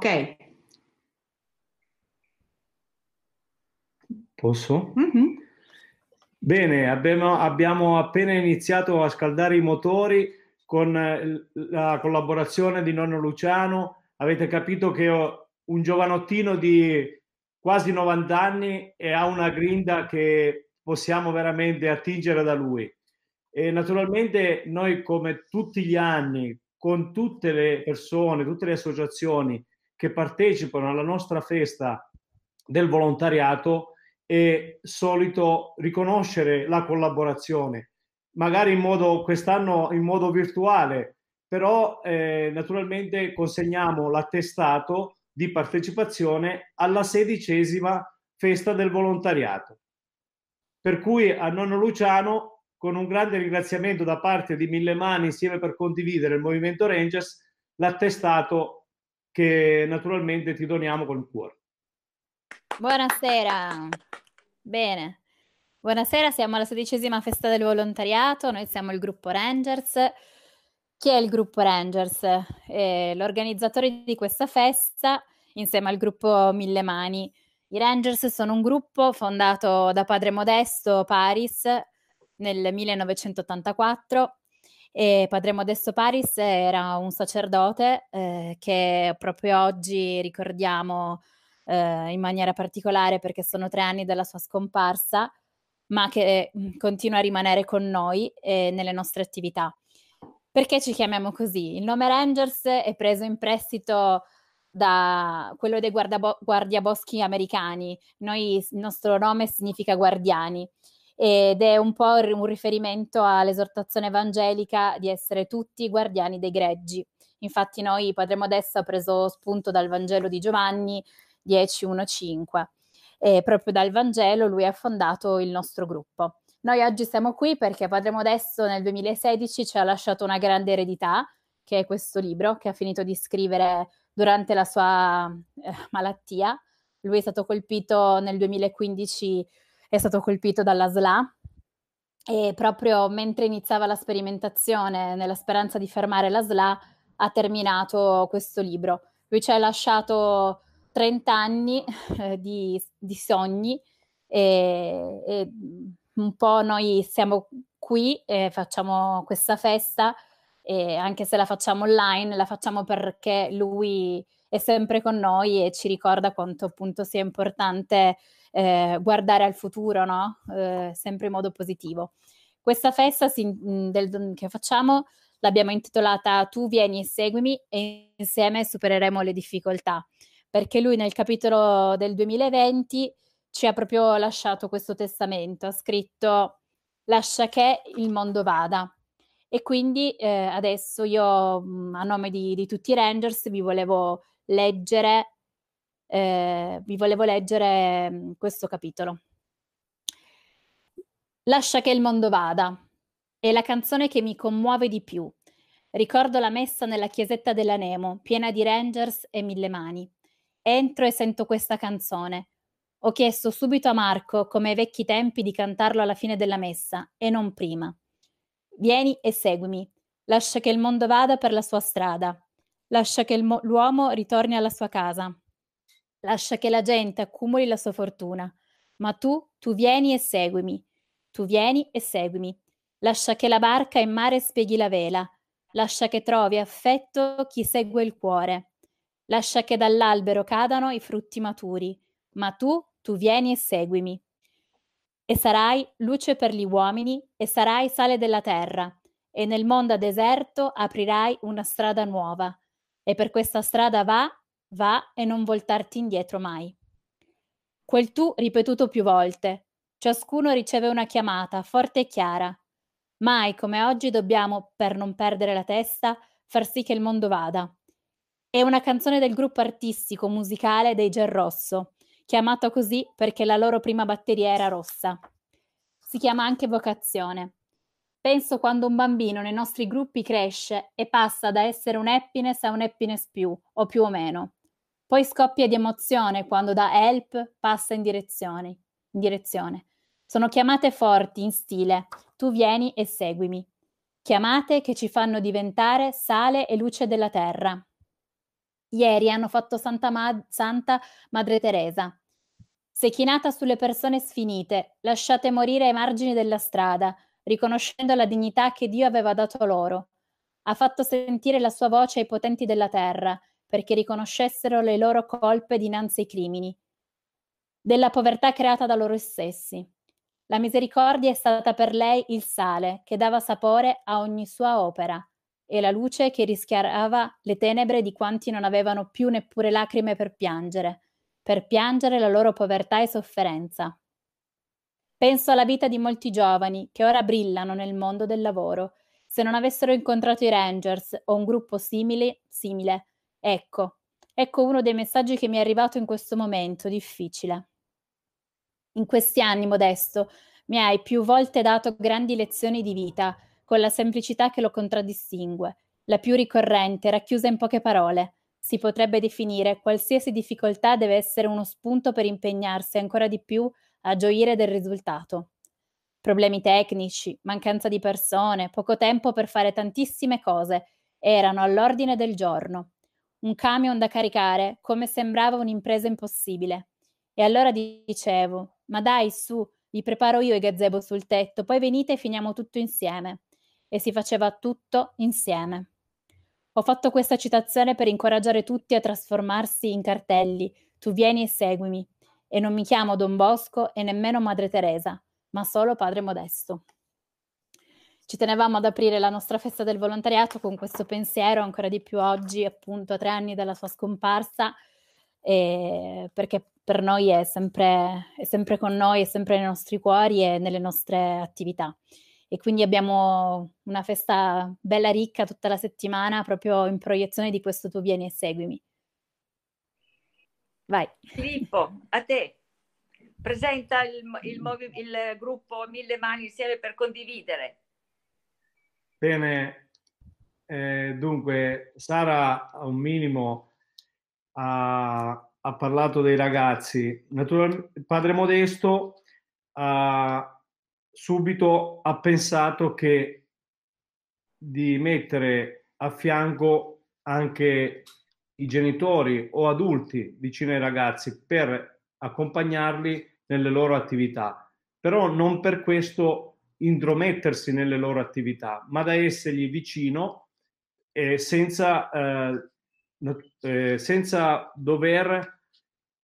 Ok. Posso? Mhm. Bene, abbiamo, abbiamo appena iniziato a scaldare i motori con eh, la collaborazione di nonno Luciano. Avete capito che un giovanottino di quasi 90 anni e ha una grinda che possiamo veramente attingere da lui. E naturalmente noi come tutti gli anni, con tutte le persone, tutte le associazioni che partecipano alla nostra festa del volontariato, è solito riconoscere la collaborazione, magari in modo quest'anno in modo virtuale, però eh, naturalmente consegniamo l'attestato di partecipazione alla sedicesima festa del volontariato. Per cui a nonno Luciano, con un grande ringraziamento da parte di Mille Mani insieme per condividere il Movimento Rangers, l'attestato che naturalmente ti doniamo con il cuore. Buonasera. Bene. Buonasera, siamo alla sedicesima festa del volontariato, noi siamo il gruppo Rangers. Chi è il gruppo Rangers? È l'organizzatore di questa festa insieme al gruppo Mille Mani. I Rangers sono un gruppo fondato da padre Modesto Paris nel 1984 e padre Modesto Paris era un sacerdote eh, che proprio oggi ricordiamo eh, in maniera particolare perché sono tre anni dalla sua scomparsa, ma che mm, continua a rimanere con noi e nelle nostre attività. Perché ci chiamiamo così? Il nome Rangers è preso in prestito da quello dei guardabo- guardiaboschi americani. Noi, il nostro nome significa guardiani ed è un po' un riferimento all'esortazione evangelica di essere tutti guardiani dei greggi. Infatti noi, Padre Modesto, ha preso spunto dal Vangelo di Giovanni 10.1.5 e proprio dal Vangelo lui ha fondato il nostro gruppo. Noi oggi siamo qui perché Padre Modesto nel 2016 ci ha lasciato una grande eredità, che è questo libro che ha finito di scrivere durante la sua eh, malattia. Lui è stato colpito nel 2015, è stato colpito dalla SLA e proprio mentre iniziava la sperimentazione, nella speranza di fermare la SLA, ha terminato questo libro. Lui ci ha lasciato 30 anni eh, di, di, sogni e, e, un po' noi siamo qui e facciamo questa festa e anche se la facciamo online la facciamo perché lui è sempre con noi e ci ricorda quanto appunto sia importante eh, guardare al futuro, no? eh, sempre in modo positivo. Questa festa si, del, che facciamo l'abbiamo intitolata Tu vieni e seguimi e insieme supereremo le difficoltà perché lui nel capitolo del 2020 ci ha proprio lasciato questo testamento, ha scritto lascia che il mondo vada. E quindi eh, adesso io mh, a nome di, di, tutti i Rangers vi volevo leggere, eh, vi volevo leggere mh, questo capitolo. Lascia che il mondo vada. È la canzone che mi commuove di più. Ricordo la messa nella chiesetta della Nemo, piena di Rangers e mille mani. Entro e sento questa canzone. Ho chiesto subito a Marco, come ai vecchi tempi, di cantarlo alla fine della messa, e non prima. Vieni e seguimi. Lascia che il mondo vada per la sua strada. Lascia che mo- l'uomo ritorni alla sua casa. Lascia che la gente accumuli la sua fortuna. Ma tu, tu vieni e seguimi. Tu vieni e seguimi. Lascia che la barca in mare spieghi la vela. Lascia che trovi affetto chi segue il cuore. Lascia che dall'albero cadano i frutti maturi, ma tu, tu vieni e seguimi. E sarai luce per gli uomini, e sarai sale della terra, e nel mondo deserto aprirai una strada nuova, e per questa strada va, va e non voltarti indietro mai. Quel tu ripetuto più volte, ciascuno riceve una chiamata forte e chiara. Mai come oggi dobbiamo, per non perdere la testa, far sì che il mondo vada. È una canzone del gruppo artistico musicale dei Gel Rosso, chiamato così perché la loro prima batteria era rossa. Si chiama anche vocazione. Penso quando un bambino nei nostri gruppi cresce e passa da essere un happiness a un happiness più, o più o meno. Poi scoppia di emozione quando da help passa in direzione. In direzione. Sono chiamate forti in stile tu vieni e seguimi. Chiamate che ci fanno diventare sale e luce della terra. Ieri hanno fatto Santa, Ma- Santa Madre Teresa. È chinata sulle persone sfinite, lasciate morire ai margini della strada, riconoscendo la dignità che Dio aveva dato loro. Ha fatto sentire la sua voce ai potenti della terra, perché riconoscessero le loro colpe dinanzi ai crimini, della povertà creata da loro stessi. La misericordia è stata per lei il sale che dava sapore a ogni sua opera e la luce che rischiarava le tenebre di quanti non avevano più neppure lacrime per piangere, per piangere la loro povertà e sofferenza. Penso alla vita di molti giovani che ora brillano nel mondo del lavoro. Se non avessero incontrato i Rangers o un gruppo simile, simile, ecco, ecco uno dei messaggi che mi è arrivato in questo momento difficile. In questi anni, Modesto, mi hai più volte dato grandi lezioni di vita, con la semplicità che lo contraddistingue, la più ricorrente, racchiusa in poche parole. Si potrebbe definire qualsiasi difficoltà deve essere uno spunto per impegnarsi ancora di più a gioire del risultato. Problemi tecnici, mancanza di persone, poco tempo per fare tantissime cose erano all'ordine del giorno. Un camion da caricare, come sembrava un'impresa impossibile. E allora dicevo, ma dai, su, vi preparo io i gazebo sul tetto, poi venite e finiamo tutto insieme. E si faceva tutto insieme. Ho fatto questa citazione per incoraggiare tutti a trasformarsi in cartelli. Tu vieni e seguimi. E non mi chiamo Don Bosco e nemmeno Madre Teresa, ma solo Padre Modesto. Ci tenevamo ad aprire la nostra festa del volontariato con questo pensiero, ancora di più oggi, appunto a tre anni dalla sua scomparsa, perché per noi è sempre, è sempre con noi, è sempre nei nostri cuori e nelle nostre attività. E quindi abbiamo una festa bella ricca tutta la settimana, proprio in proiezione di questo Tu vieni e seguimi. Vai. Filippo, a te. Presenta il, il il gruppo Mille Mani insieme per condividere. Bene, eh, dunque Sara a un minimo ha, ha parlato dei ragazzi. Naturalmente, padre Modesto ha subito ha pensato che di mettere a fianco anche i genitori o adulti vicino ai ragazzi per accompagnarli nelle loro attività, però non per questo intromettersi nelle loro attività, ma da essergli vicino eh, senza, eh, eh, senza dover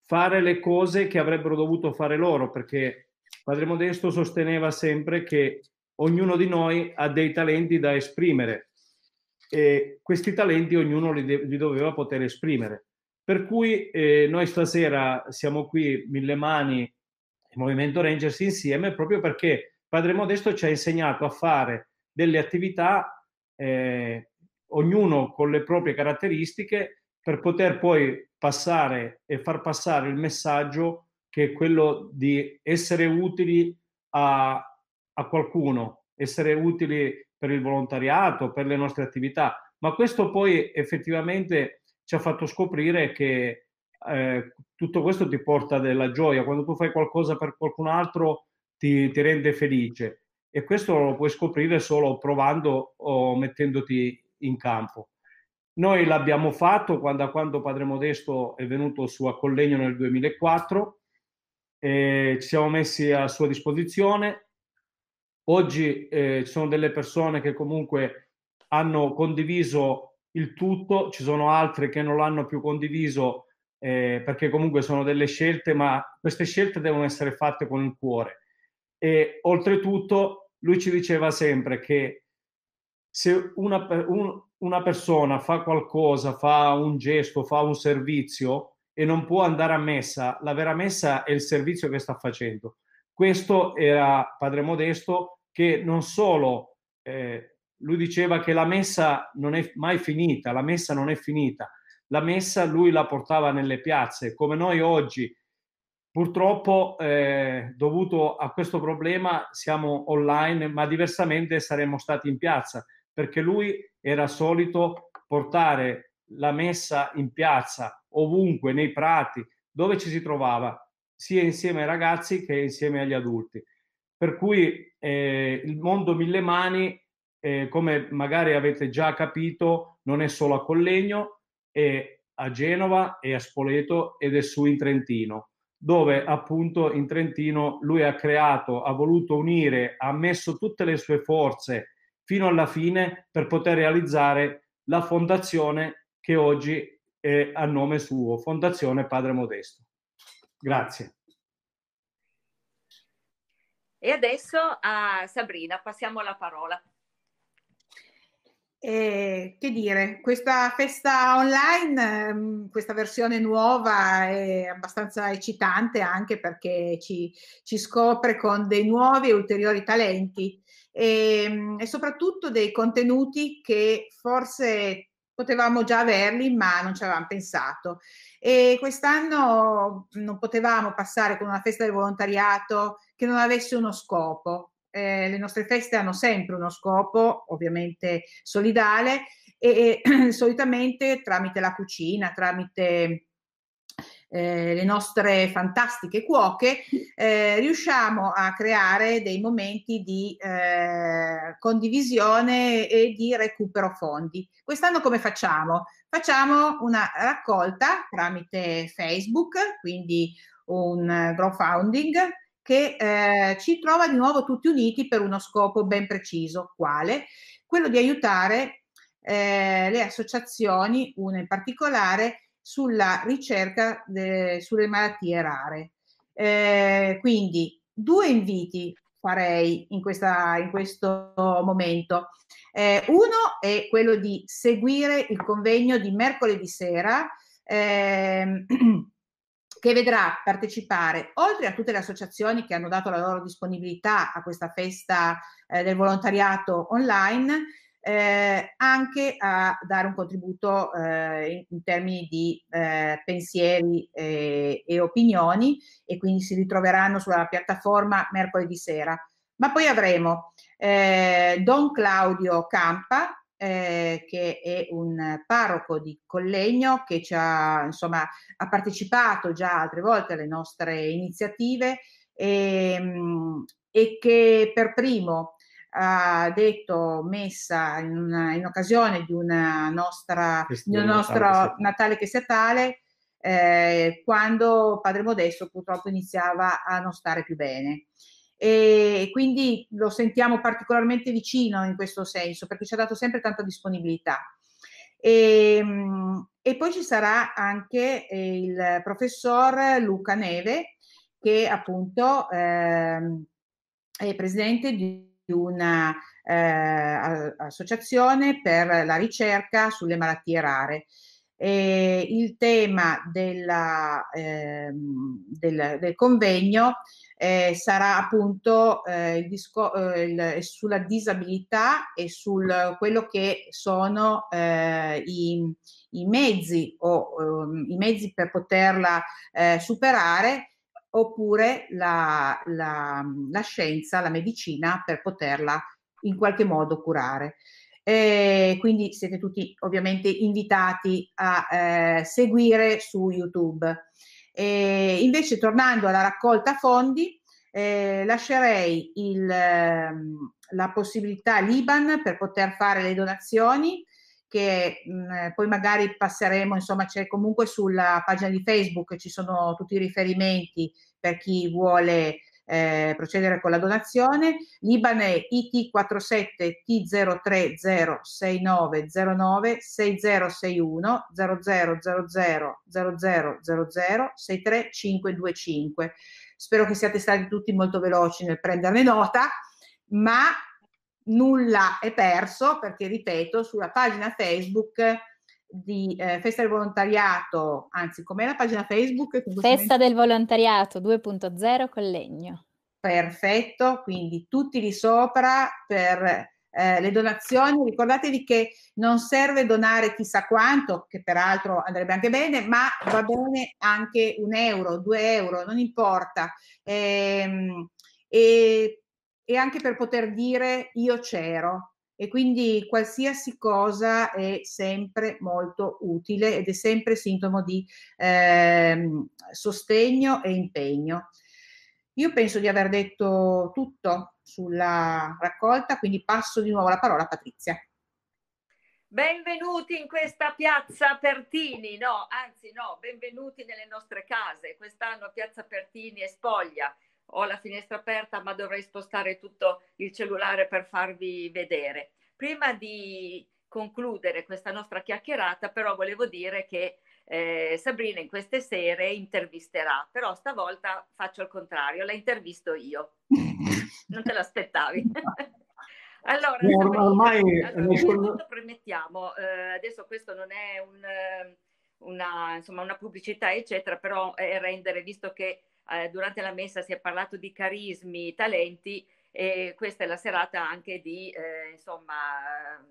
fare le cose che avrebbero dovuto fare loro, perché Padre Modesto sosteneva sempre che ognuno di noi ha dei talenti da esprimere e questi talenti ognuno li, de- li doveva poter esprimere. Per cui eh, noi stasera siamo qui, Mille Mani e Movimento Rangers insieme, proprio perché Padre Modesto ci ha insegnato a fare delle attività, eh, ognuno con le proprie caratteristiche, per poter poi passare e far passare il messaggio che è quello di essere utili a, a qualcuno, essere utili per il volontariato, per le nostre attività. Ma questo poi effettivamente ci ha fatto scoprire che eh, tutto questo ti porta della gioia. Quando tu fai qualcosa per qualcun altro ti, ti rende felice e questo lo puoi scoprire solo provando o mettendoti in campo. Noi l'abbiamo fatto quando, quando Padre Modesto è venuto su a Collegno nel 2004, e ci siamo messi a sua disposizione. Oggi eh, ci sono delle persone che comunque hanno condiviso il tutto, ci sono altre che non l'hanno più condiviso eh, perché comunque sono delle scelte, ma queste scelte devono essere fatte con il cuore. E oltretutto lui ci diceva sempre che se una, un, una persona fa qualcosa, fa un gesto, fa un servizio e non può andare a messa, la vera messa è il servizio che sta facendo. Questo era Padre Modesto che non solo eh, lui diceva che la messa non è mai finita, la messa non è finita, la messa lui la portava nelle piazze, come noi oggi purtroppo eh, dovuto a questo problema siamo online, ma diversamente saremmo stati in piazza, perché lui era solito portare la messa in piazza, ovunque, nei prati, dove ci si trovava, sia insieme ai ragazzi che insieme agli adulti. Per cui eh, il mondo mille mani, eh, come magari avete già capito, non è solo a Collegno, e a Genova e a Spoleto ed è su in Trentino, dove appunto in Trentino lui ha creato, ha voluto unire, ha messo tutte le sue forze fino alla fine per poter realizzare la fondazione che oggi è a nome suo, Fondazione Padre Modesto. Grazie. E adesso a Sabrina passiamo la parola. Eh, che dire, questa festa online, ehm, questa versione nuova è abbastanza eccitante anche perché ci, ci scopre con dei nuovi e ulteriori talenti e, e soprattutto dei contenuti che forse potevamo già averli ma non ci avevamo pensato. E quest'anno non potevamo passare con una festa del volontariato che non avesse uno scopo. Eh, le nostre feste hanno sempre uno scopo, ovviamente solidale, e, e solitamente tramite la cucina, tramite eh, le nostre fantastiche cuoche, eh, riusciamo a creare dei momenti di eh, condivisione e di recupero fondi. Quest'anno come facciamo? Facciamo una raccolta tramite Facebook, quindi un crowdfunding che eh, ci trova di nuovo tutti uniti per uno scopo ben preciso, quale? Quello di aiutare eh, le associazioni, una in particolare, sulla ricerca de, sulle malattie rare. Eh, quindi due inviti farei in, questa, in questo momento. Eh, uno è quello di seguire il convegno di mercoledì sera. Eh, che vedrà partecipare, oltre a tutte le associazioni che hanno dato la loro disponibilità a questa festa eh, del volontariato online, eh, anche a dare un contributo eh, in, in, termini di eh, pensieri e opinioni e quindi si ritroveranno sulla piattaforma mercoledì sera. Ma poi avremo eh, Don Claudio Campa, eh, che è un parroco di Collegno che ci ha, insomma, ha partecipato già altre volte alle nostre iniziative e, ehm, e che per primo ha detto messa in, una, in occasione di una nostra di un nostro Natale, Natale che sia tale eh, quando Padre Modesto purtroppo iniziava a non stare più bene e quindi lo sentiamo particolarmente vicino in questo senso perché ci ha dato sempre tanta disponibilità. E, e poi ci sarà anche il professor Luca Neve che appunto eh, è presidente di una eh, associazione per la ricerca sulle malattie rare. E il tema della, eh, del, del, convegno eh, sarà appunto eh, il disco, eh, il, sulla disabilità e su quello che sono eh, i, i, mezzi o um, i mezzi per poterla eh, superare oppure la, la, la, scienza, la medicina per poterla in qualche modo curare. E quindi siete tutti ovviamente invitati a eh, seguire su YouTube. E invece tornando alla raccolta fondi, eh, lascerei il, ehm, la possibilità l'IBAN per poter fare le donazioni che mh, mm, poi magari passeremo, insomma c'è comunque sulla pagina di Facebook, ci sono tutti i riferimenti per chi vuole eh, procedere con la donazione. L'IBAN è IT47 T0306909 6061 0000 0000 63525. Spero che siate stati tutti molto veloci nel prenderne nota, ma nulla è perso perché, ripeto, sulla pagina Facebook di eh, Festa del Volontariato, anzi, com'è la pagina Facebook? Festa del Volontariato 2.0 Collegno. Perfetto, quindi tutti lì sopra per eh, le donazioni. Ricordatevi che non serve donare chissà quanto, che peraltro andrebbe anche bene, ma va bene anche un euro, due euro, non importa. Ehm, e, e anche per poter dire io c'ero, e quindi qualsiasi cosa è sempre molto utile ed è sempre sintomo di eh, sostegno e impegno. Io penso di aver detto tutto sulla raccolta, quindi passo di nuovo la parola a Patrizia. Benvenuti in questa piazza Pertini, no, anzi no, benvenuti nelle nostre case. Quest'anno piazza Pertini è spoglia. Ho la finestra aperta, ma dovrei spostare tutto il cellulare per farvi vedere. Prima di concludere questa nostra chiacchierata, però volevo dire che eh, Sabrina in queste sere intervisterà, però stavolta faccio il contrario, la intervisto io. Non te l'aspettavi? allora, No, Sabrina, ormai- allora, premettiamo, eh, adesso questo non è un, eh, una, insomma, una pubblicità, eccetera, però è rendere, visto che eh, durante la messa si è parlato di carismi, talenti, e questa è la serata anche di, eh, insomma,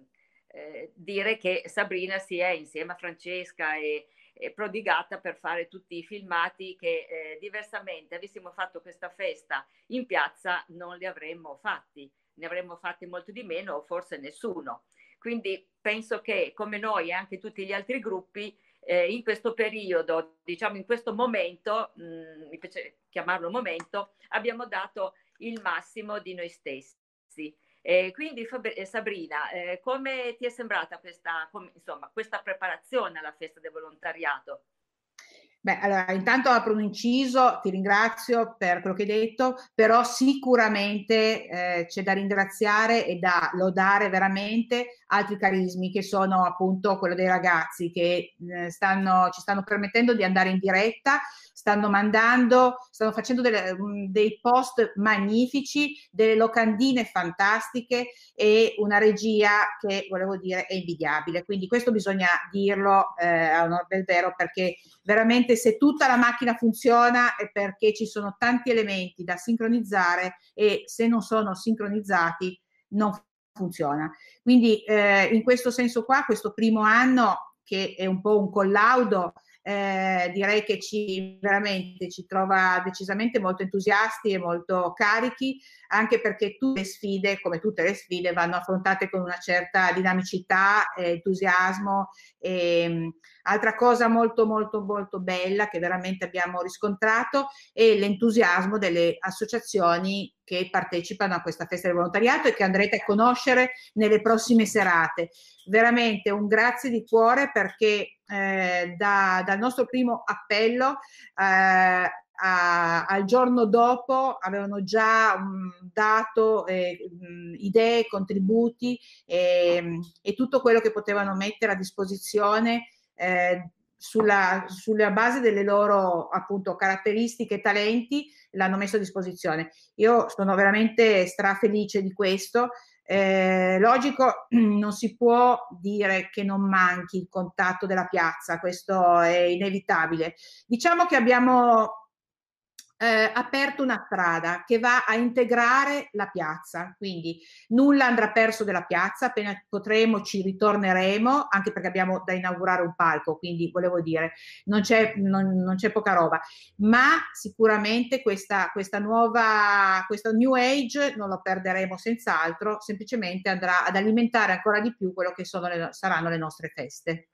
eh, dire che Sabrina si è insieme a Francesca e, e prodigata per fare tutti i filmati che eh, diversamente avessimo fatto questa festa in piazza non li avremmo fatti, ne avremmo fatti molto di meno o forse nessuno. Quindi penso che come noi e anche tutti gli altri gruppi eh, in questo periodo, diciamo in questo momento, mh, mi piace chiamarlo momento, abbiamo dato il massimo di noi stessi. Eh, quindi Fab- Sabrina, eh, come ti è sembrata questa, com- insomma, questa preparazione alla festa del volontariato? Beh, allora, intanto apro un inciso, ti ringrazio per quello che hai detto, però sicuramente eh, c'è da ringraziare e da lodare veramente altri carismi che sono appunto quello dei ragazzi che eh, stanno, ci stanno permettendo di andare in diretta, stanno mandando, stanno facendo delle- mm, dei post magnifici, delle locandine fantastiche e una regia che volevo dire è invidiabile. Quindi questo bisogna dirlo eh, a onor del vero perché veramente se tutta la macchina funziona è perché ci sono tanti elementi da sincronizzare e se non sono sincronizzati non funziona. Quindi eh, in questo senso qua, questo primo anno che è un po' un collaudo, eh, direi che ci veramente ci trova decisamente molto entusiasti e molto carichi, anche perché tutte le sfide, come tutte le sfide, vanno affrontate con una certa dinamicità, eh, entusiasmo. E, mh, altra cosa molto molto molto bella che veramente abbiamo riscontrato è l'entusiasmo delle associazioni che partecipano a questa festa del volontariato e che andrete a conoscere nelle prossime serate. Veramente un grazie di cuore perché eh, da- dal nostro primo appello eh, a- al giorno dopo avevano già mm, dato eh, mm, idee, contributi e, e tutto quello che potevano mettere a disposizione eh, sulla, sulla base delle loro appunto caratteristiche e talenti l'hanno messo a disposizione. Io sono veramente strafelice di questo. Eh, logico, non si può dire che non manchi il contatto della piazza, questo è inevitabile. Diciamo che abbiamo eh, aperto una strada che va a integrare la piazza, quindi nulla andrà perso della piazza, appena potremo ci ritorneremo, anche perché abbiamo da inaugurare un palco, quindi volevo dire, non c'è, non, non c'è poca roba, ma sicuramente questa, questa nuova, questo new age non lo perderemo senz'altro, semplicemente andrà ad alimentare ancora di più quello che le, saranno le nostre feste.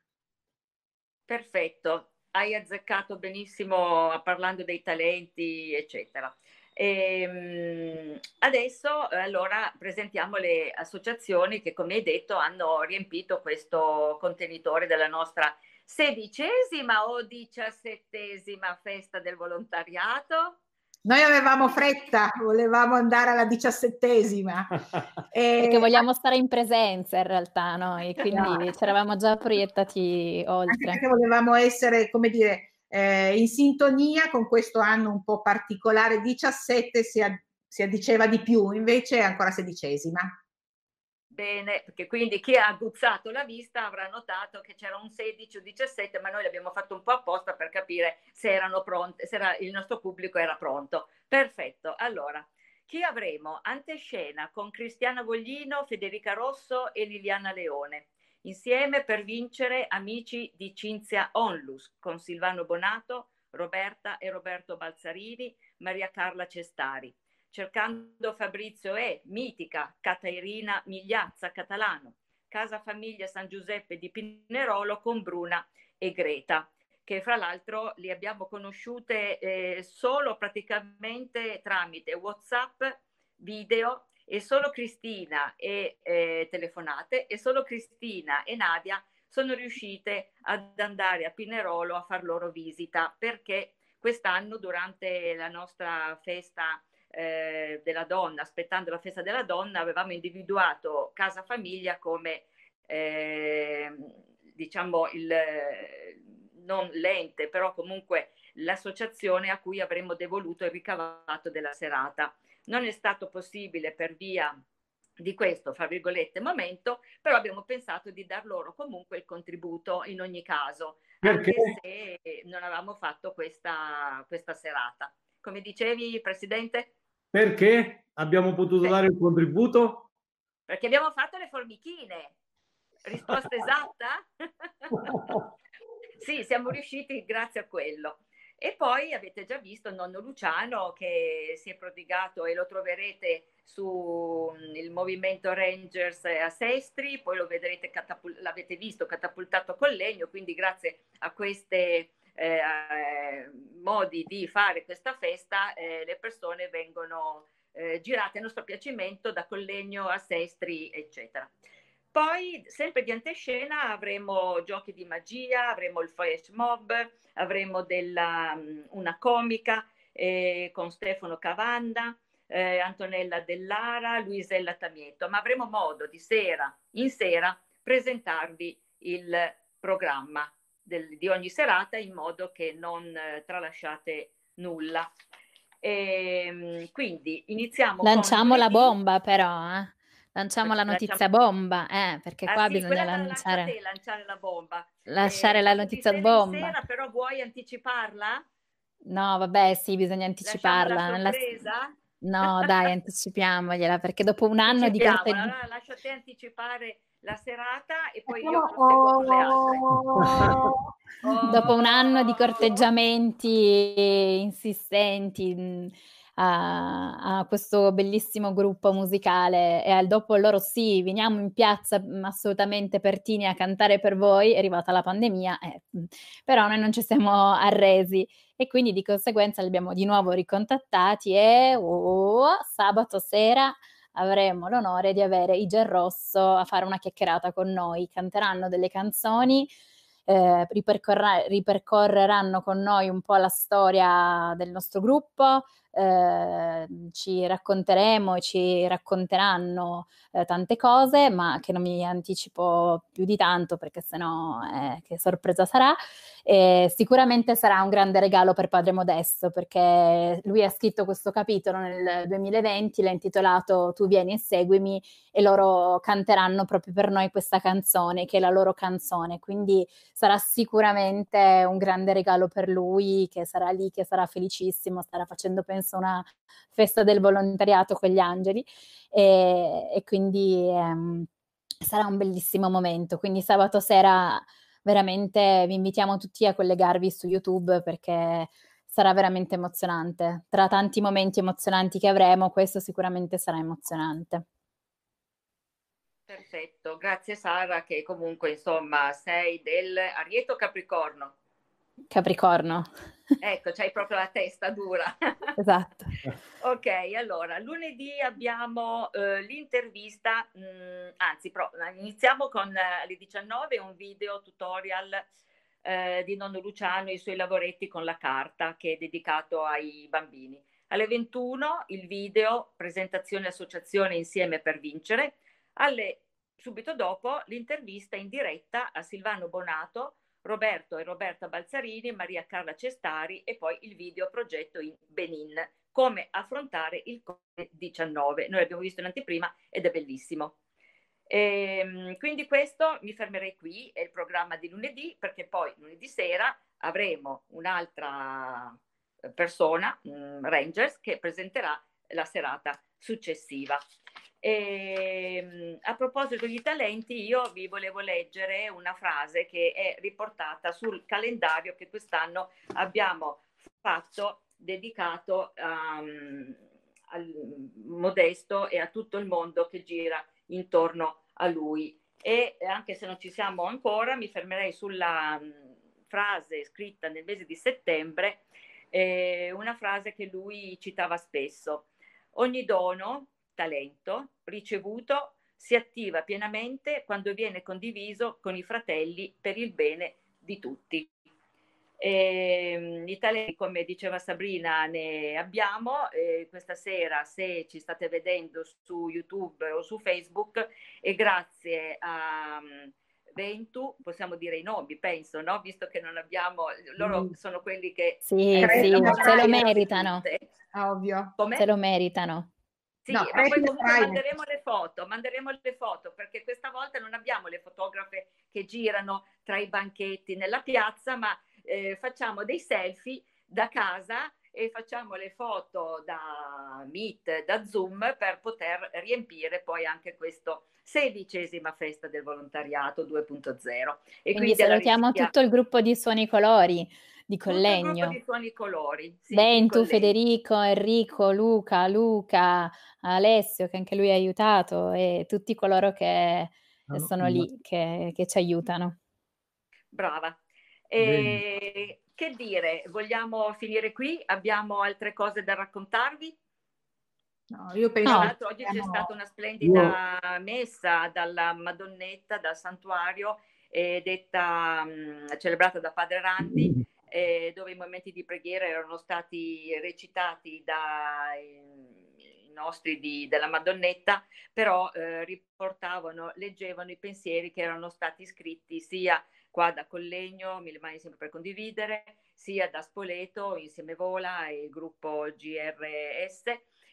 Perfetto, hai azzeccato benissimo parlando dei talenti, eccetera. Ehm, adesso eh, allora presentiamo le associazioni che, come hai detto, hanno riempito questo contenitore della nostra sedicesima o diciassettesima festa del volontariato. Noi avevamo fretta, volevamo andare alla diciassettesima. E- Perché vogliamo stare in presenza in realtà noi, quindi No. ci eravamo già proiettati anche oltre. perché volevamo essere, come dire, eh, in sintonia con questo anno un po' particolare. 17 si, ad- si addiceva di più, invece è ancora sedicesima. Bene, perché quindi chi ha aguzzato la vista avrà notato che c'era un 16 o 17, ma noi l'abbiamo fatto un po' apposta per capire se erano pronte, se era- il nostro pubblico era pronto. Perfetto. Allora, chi avremo? Antescena con Cristiana Voglino, Federica Rosso e Liliana Leone. Insieme per vincere Amici di Cinzia Onlus con Silvano Bonato, Roberta e Roberto Balzarini, Maria Carla Cestari cercando Fabrizio E, Mitica, Caterina Migliazza, Catalano, Casa Famiglia San Giuseppe di Pinerolo con Bruna e Greta, che fra l'altro li abbiamo conosciute eh, solo praticamente tramite WhatsApp, video e solo Cristina e eh, telefonate e solo Cristina e Nadia sono riuscite ad andare a Pinerolo a far loro visita perché quest'anno durante la nostra festa eh, della donna, aspettando la festa della donna, avevamo individuato Casa Famiglia come eh, diciamo il non l'ente, però comunque l'associazione a cui avremmo devoluto il ricavato della serata. Non è stato possibile per via di questo, fra virgolette, momento, però abbiamo pensato di dar loro comunque il contributo in ogni caso, Perché? anche se non avevamo fatto questa, questa serata. Come dicevi, Presidente? Perché abbiamo potuto dare il contributo? Perché abbiamo fatto le formichine. Risposta esatta? sì, siamo riusciti grazie a quello. E poi avete già visto nonno Luciano che si è prodigato e lo troverete sul movimento Rangers a Sestri, poi lo vedrete, catapul- l'avete visto catapultato con legno, quindi grazie a questi modi di fare questa festa eh, le persone vengono eh, girate a nostro piacimento da Collegno a Sestri, eccetera. Poi, sempre di antescena, avremo giochi di magia, avremo il flash mob, avremo della, mm, una comica eh, con Stefano Cavanda, eh, Antonella Dellara, Luisella Tamietto, ma avremo modo di sera in sera presentarvi il programma del- di ogni serata in modo che non eh, tralasciate nulla. Ehm, quindi iniziamo Lanciamo con la bomba però, eh. Lanciamo la notizia Lanciamo- bomba, eh, perché Ah qua sì, bisogna quella la lascia lanciare, te, lanciare la bomba. lasciare Eh, la notizia bomba. sera, però vuoi anticiparla? No, vabbè, sì, bisogna anticiparla. la sorpresa? No, dai, anticipiamogliela, perché dopo un anno di Anticipiamo, corteggia... allora lascio a te anticipare la serata e poi io proseguo con le altre. Dopo un anno di corteggiamenti insistenti mh, a, a questo bellissimo gruppo musicale e al dopo loro sì, veniamo in piazza mh, assolutamente Pertini a cantare per voi, è arrivata la pandemia, eh, mh, però noi non ci siamo arresi e quindi di conseguenza li abbiamo di nuovo ricontattati e oh, sabato sera avremo l'onore di avere i Gel Rosso a fare una chiacchierata con noi, canteranno delle canzoni eh, ripercorra- ripercorreranno con noi un po' la storia del nostro gruppo, eh, ci racconteremo e ci racconteranno eh, tante cose, ma che non mi anticipo più di tanto perché sennò eh, che sorpresa sarà. E sicuramente sarà un grande regalo per Padre Modesto perché lui ha scritto questo capitolo nel 2020, l'ha intitolato Tu vieni e seguimi e loro canteranno proprio per noi questa canzone che è la loro canzone, quindi sarà sicuramente un grande regalo per lui che sarà lì, che sarà felicissimo, starà facendo penso una festa del volontariato con gli angeli e, e quindi ehm, sarà un bellissimo momento, quindi sabato sera veramente vi invitiamo tutti a collegarvi su YouTube perché sarà veramente emozionante. Tra tanti momenti emozionanti che avremo, questo sicuramente sarà emozionante. Perfetto, grazie Sara che comunque insomma sei del Arieto Capricorno. Capricorno, Ecco, c'hai proprio la testa dura. esatto. Ok, allora, lunedì abbiamo eh, l'intervista, mh, anzi, pro- iniziamo con eh, alle 19 un video tutorial eh, di nonno Luciano e i suoi lavoretti con la carta che è dedicato ai bambini. Alle 21 il video presentazione associazione insieme per vincere. Alle, subito dopo l'intervista in diretta a Silvano Bonato, Roberto e Roberta Balzarini, Maria Carla Cestari e poi il video progetto in Benin, come affrontare il Covid-19. Noi l'abbiamo visto in anteprima ed è bellissimo. Ehm, quindi questo mi fermerei qui, è il programma di lunedì, perché poi lunedì sera avremo un'altra eh, persona, Rangers, che presenterà la serata successiva. E, a proposito di talenti, io vi volevo leggere una frase che è riportata sul calendario che quest'anno abbiamo fatto dedicato um, al Modesto e a tutto il mondo che gira intorno a lui. E anche se non ci siamo ancora, mi fermerei sulla um, frase scritta nel mese di settembre, eh, una frase che lui citava spesso. Ogni dono talento ricevuto si attiva pienamente quando viene condiviso con i fratelli per il bene di tutti. E, I talenti, come diceva Sabrina, ne abbiamo. E questa sera, se ci state vedendo su YouTube o su Facebook, e grazie a mm, Ventu, possiamo dire i nomi, penso, no? Visto che non abbiamo, loro Mm. sono quelli che Sì, eh, sì, se lo meritano. Ovvio. Come? Se lo meritano. Sì, No, ma poi comunque manderemo le foto, manderemo le foto perché questa volta non abbiamo le fotografe che girano tra i banchetti nella piazza, ma eh, facciamo dei selfie da casa e facciamo le foto da Meet, da Zoom per poter riempire poi anche questo sedicesima festa del volontariato 2.0. E Quindi alla salutiamo regia- tutto il gruppo di Suoni Colori di tutto il gruppo Collegno. di suoni colori. sì, Collegno. Federico, Enrico, Luca, Luca, Alessio che anche lui ha aiutato e tutti coloro che Ah, sono lì, che, che ci aiutano. Brava. E, che dire, vogliamo finire qui? Abbiamo altre cose da raccontarvi? No, io penso che l'altro oggi c'è siamo- stata una splendida messa dalla Madonnetta, dal santuario, eh, detta, mh, celebrata da Padre Randi, eh, dove i momenti di preghiera erano stati recitati dai nostri di- della Madonnetta, però eh, riportavano, leggevano i pensieri che erano stati scritti sia qua da Collegno, Mille Mani sempre per condividere, sia da Spoleto, Insieme Vola e il gruppo GRS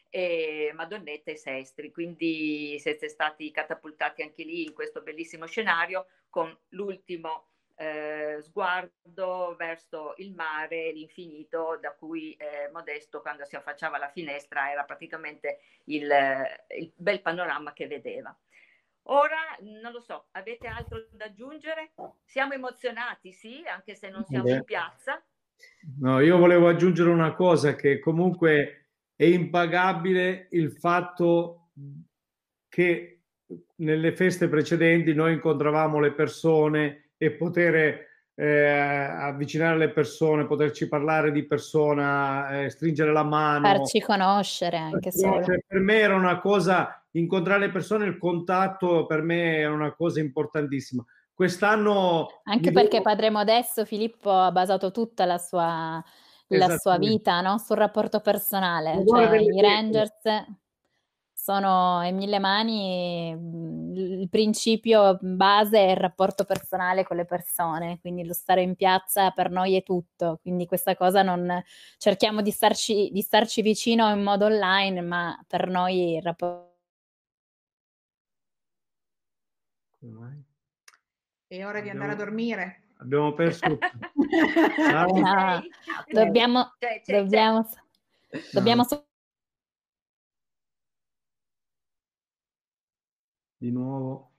e Madonnetta e Sestri, quindi siete stati catapultati anche lì in questo bellissimo scenario con l'ultimo eh, sguardo verso il mare, l'infinito, da cui eh, Modesto quando si affacciava alla finestra era praticamente il, il bel panorama che vedeva. Ora, non lo so, avete altro da aggiungere? Siamo emozionati, sì, anche se non siamo in piazza. No, io volevo aggiungere una cosa che comunque è impagabile il fatto che nelle feste precedenti noi incontravamo le persone e poter eh, avvicinare le persone, poterci parlare di persona, eh, stringere la mano. Farci conoscere anche solo. Cioè, per me era una cosa, incontrare le persone, il contatto per me è una cosa importantissima. Quest'anno Anche perché devo- Padre Modesto Filippo ha basato tutta la sua, la sua vita no? sul rapporto personale. Cioè, i. Rangers sono in mille mani, mh, il principio base è il rapporto personale con le persone, quindi lo stare in piazza per noi è tutto. Quindi questa cosa non cerchiamo di starci, di starci vicino in modo online, ma per noi il rapporto È ora di andare a dormire. Abbiamo perso. No, dobbiamo, C'è, c'è, dobbiamo, dobbiamo so- Di nuovo.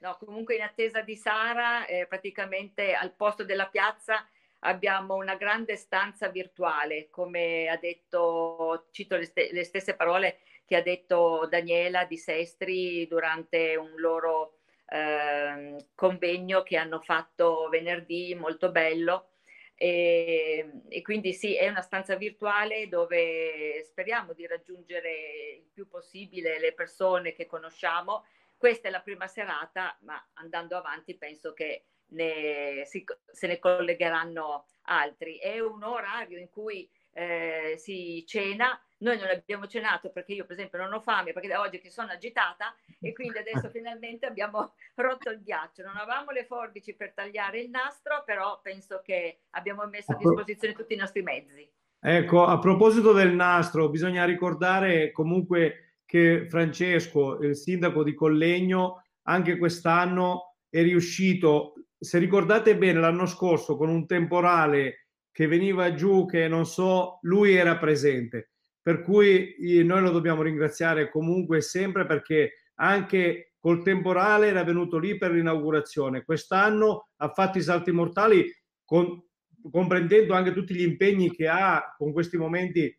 No, comunque in attesa di Sara, eh, praticamente al posto della piazza abbiamo una grande stanza virtuale, come ha detto, cito le, ste- le stesse parole che ha detto Daniela di Sestri durante un loro ehm, convegno che hanno fatto venerdì, molto bello. E, e quindi sì, è una stanza virtuale dove speriamo di raggiungere il più possibile le persone che conosciamo. Questa è la prima serata, ma andando avanti penso che ne, si- se ne collegheranno altri. È un orario in cui eh, si cena. Noi non abbiamo cenato perché io, per esempio, non ho fame perché da oggi che sono agitata e quindi adesso finalmente abbiamo rotto il ghiaccio. Non avevamo le forbici per tagliare il nastro, però penso che abbiamo messo a disposizione tutti i nostri mezzi. Ecco, a proposito del nastro, bisogna ricordare comunque che Francesco, il sindaco di Collegno, anche quest'anno è riuscito, se ricordate bene, l'anno scorso con un temporale che veniva giù, che non so, lui era presente. Per cui noi lo dobbiamo ringraziare comunque sempre perché anche col temporale era venuto lì per l'inaugurazione. Quest'anno ha fatto i salti mortali con- comprendendo anche tutti gli impegni che ha con questi momenti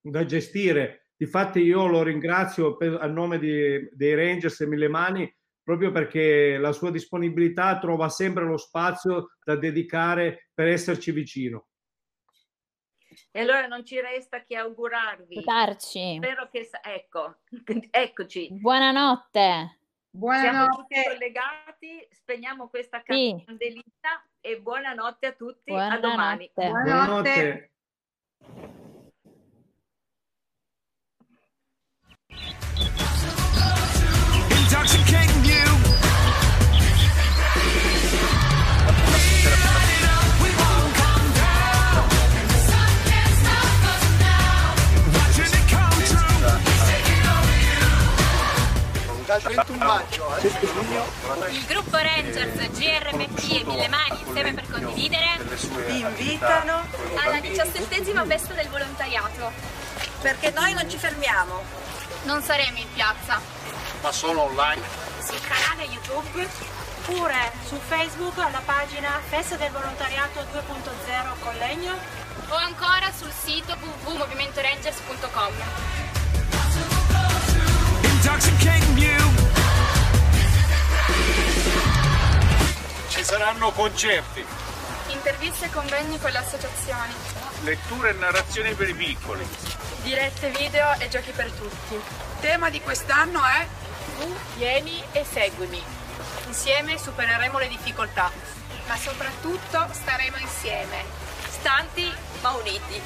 da gestire. Difatti io lo ringrazio per- a nome di- dei Rangers e Mille Mani proprio perché la sua disponibilità trova sempre lo spazio da dedicare per esserci vicino. E allora non ci resta che augurarvi. Salutarci. Spero che ecco, eccoci. Buonanotte. Siamo tutti collegati, spegniamo questa Sì. candelina e buonanotte a tutti, a domani. Buonanotte. Buonanotte. Over you. Dal 31 maggio al 1 giugno Il gruppo Rangers, GRMP e Mille Mani insieme per condividere Vi invitano alla diciassettesima festa del volontariato. perché noi non ci fermiamo. Non saremo in piazza. Ma solo online. Sul canale YouTube Oppure su Facebook alla pagina Festa del Volontariato 2.0 Collegno. o ancora sul sito www.movimentorangers.com. Intoxicating you. Ci saranno concerti, Interviste e convegni con le associazioni. letture e narrazioni per i piccoli. Dirette video e giochi per tutti. Tema di quest'anno è tu vieni e seguimi. Insieme supereremo le difficoltà, ma soprattutto staremo insieme, stanti ma uniti.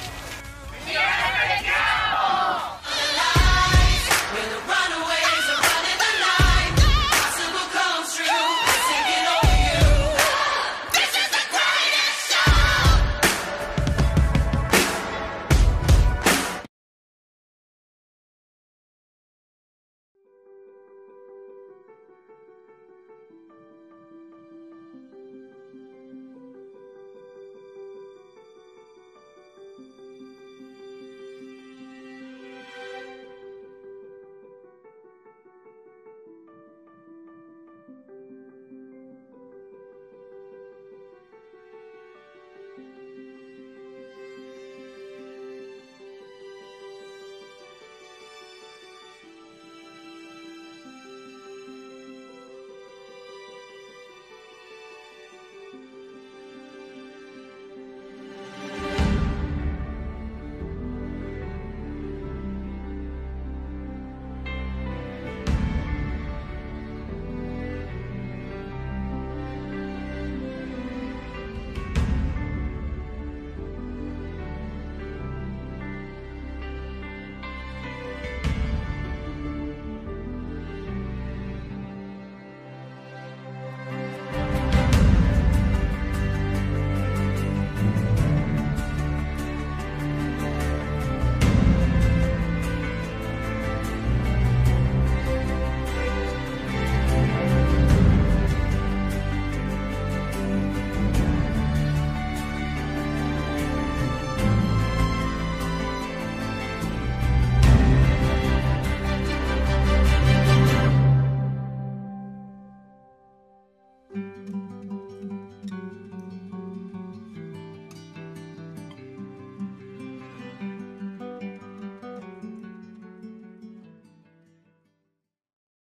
Yeah,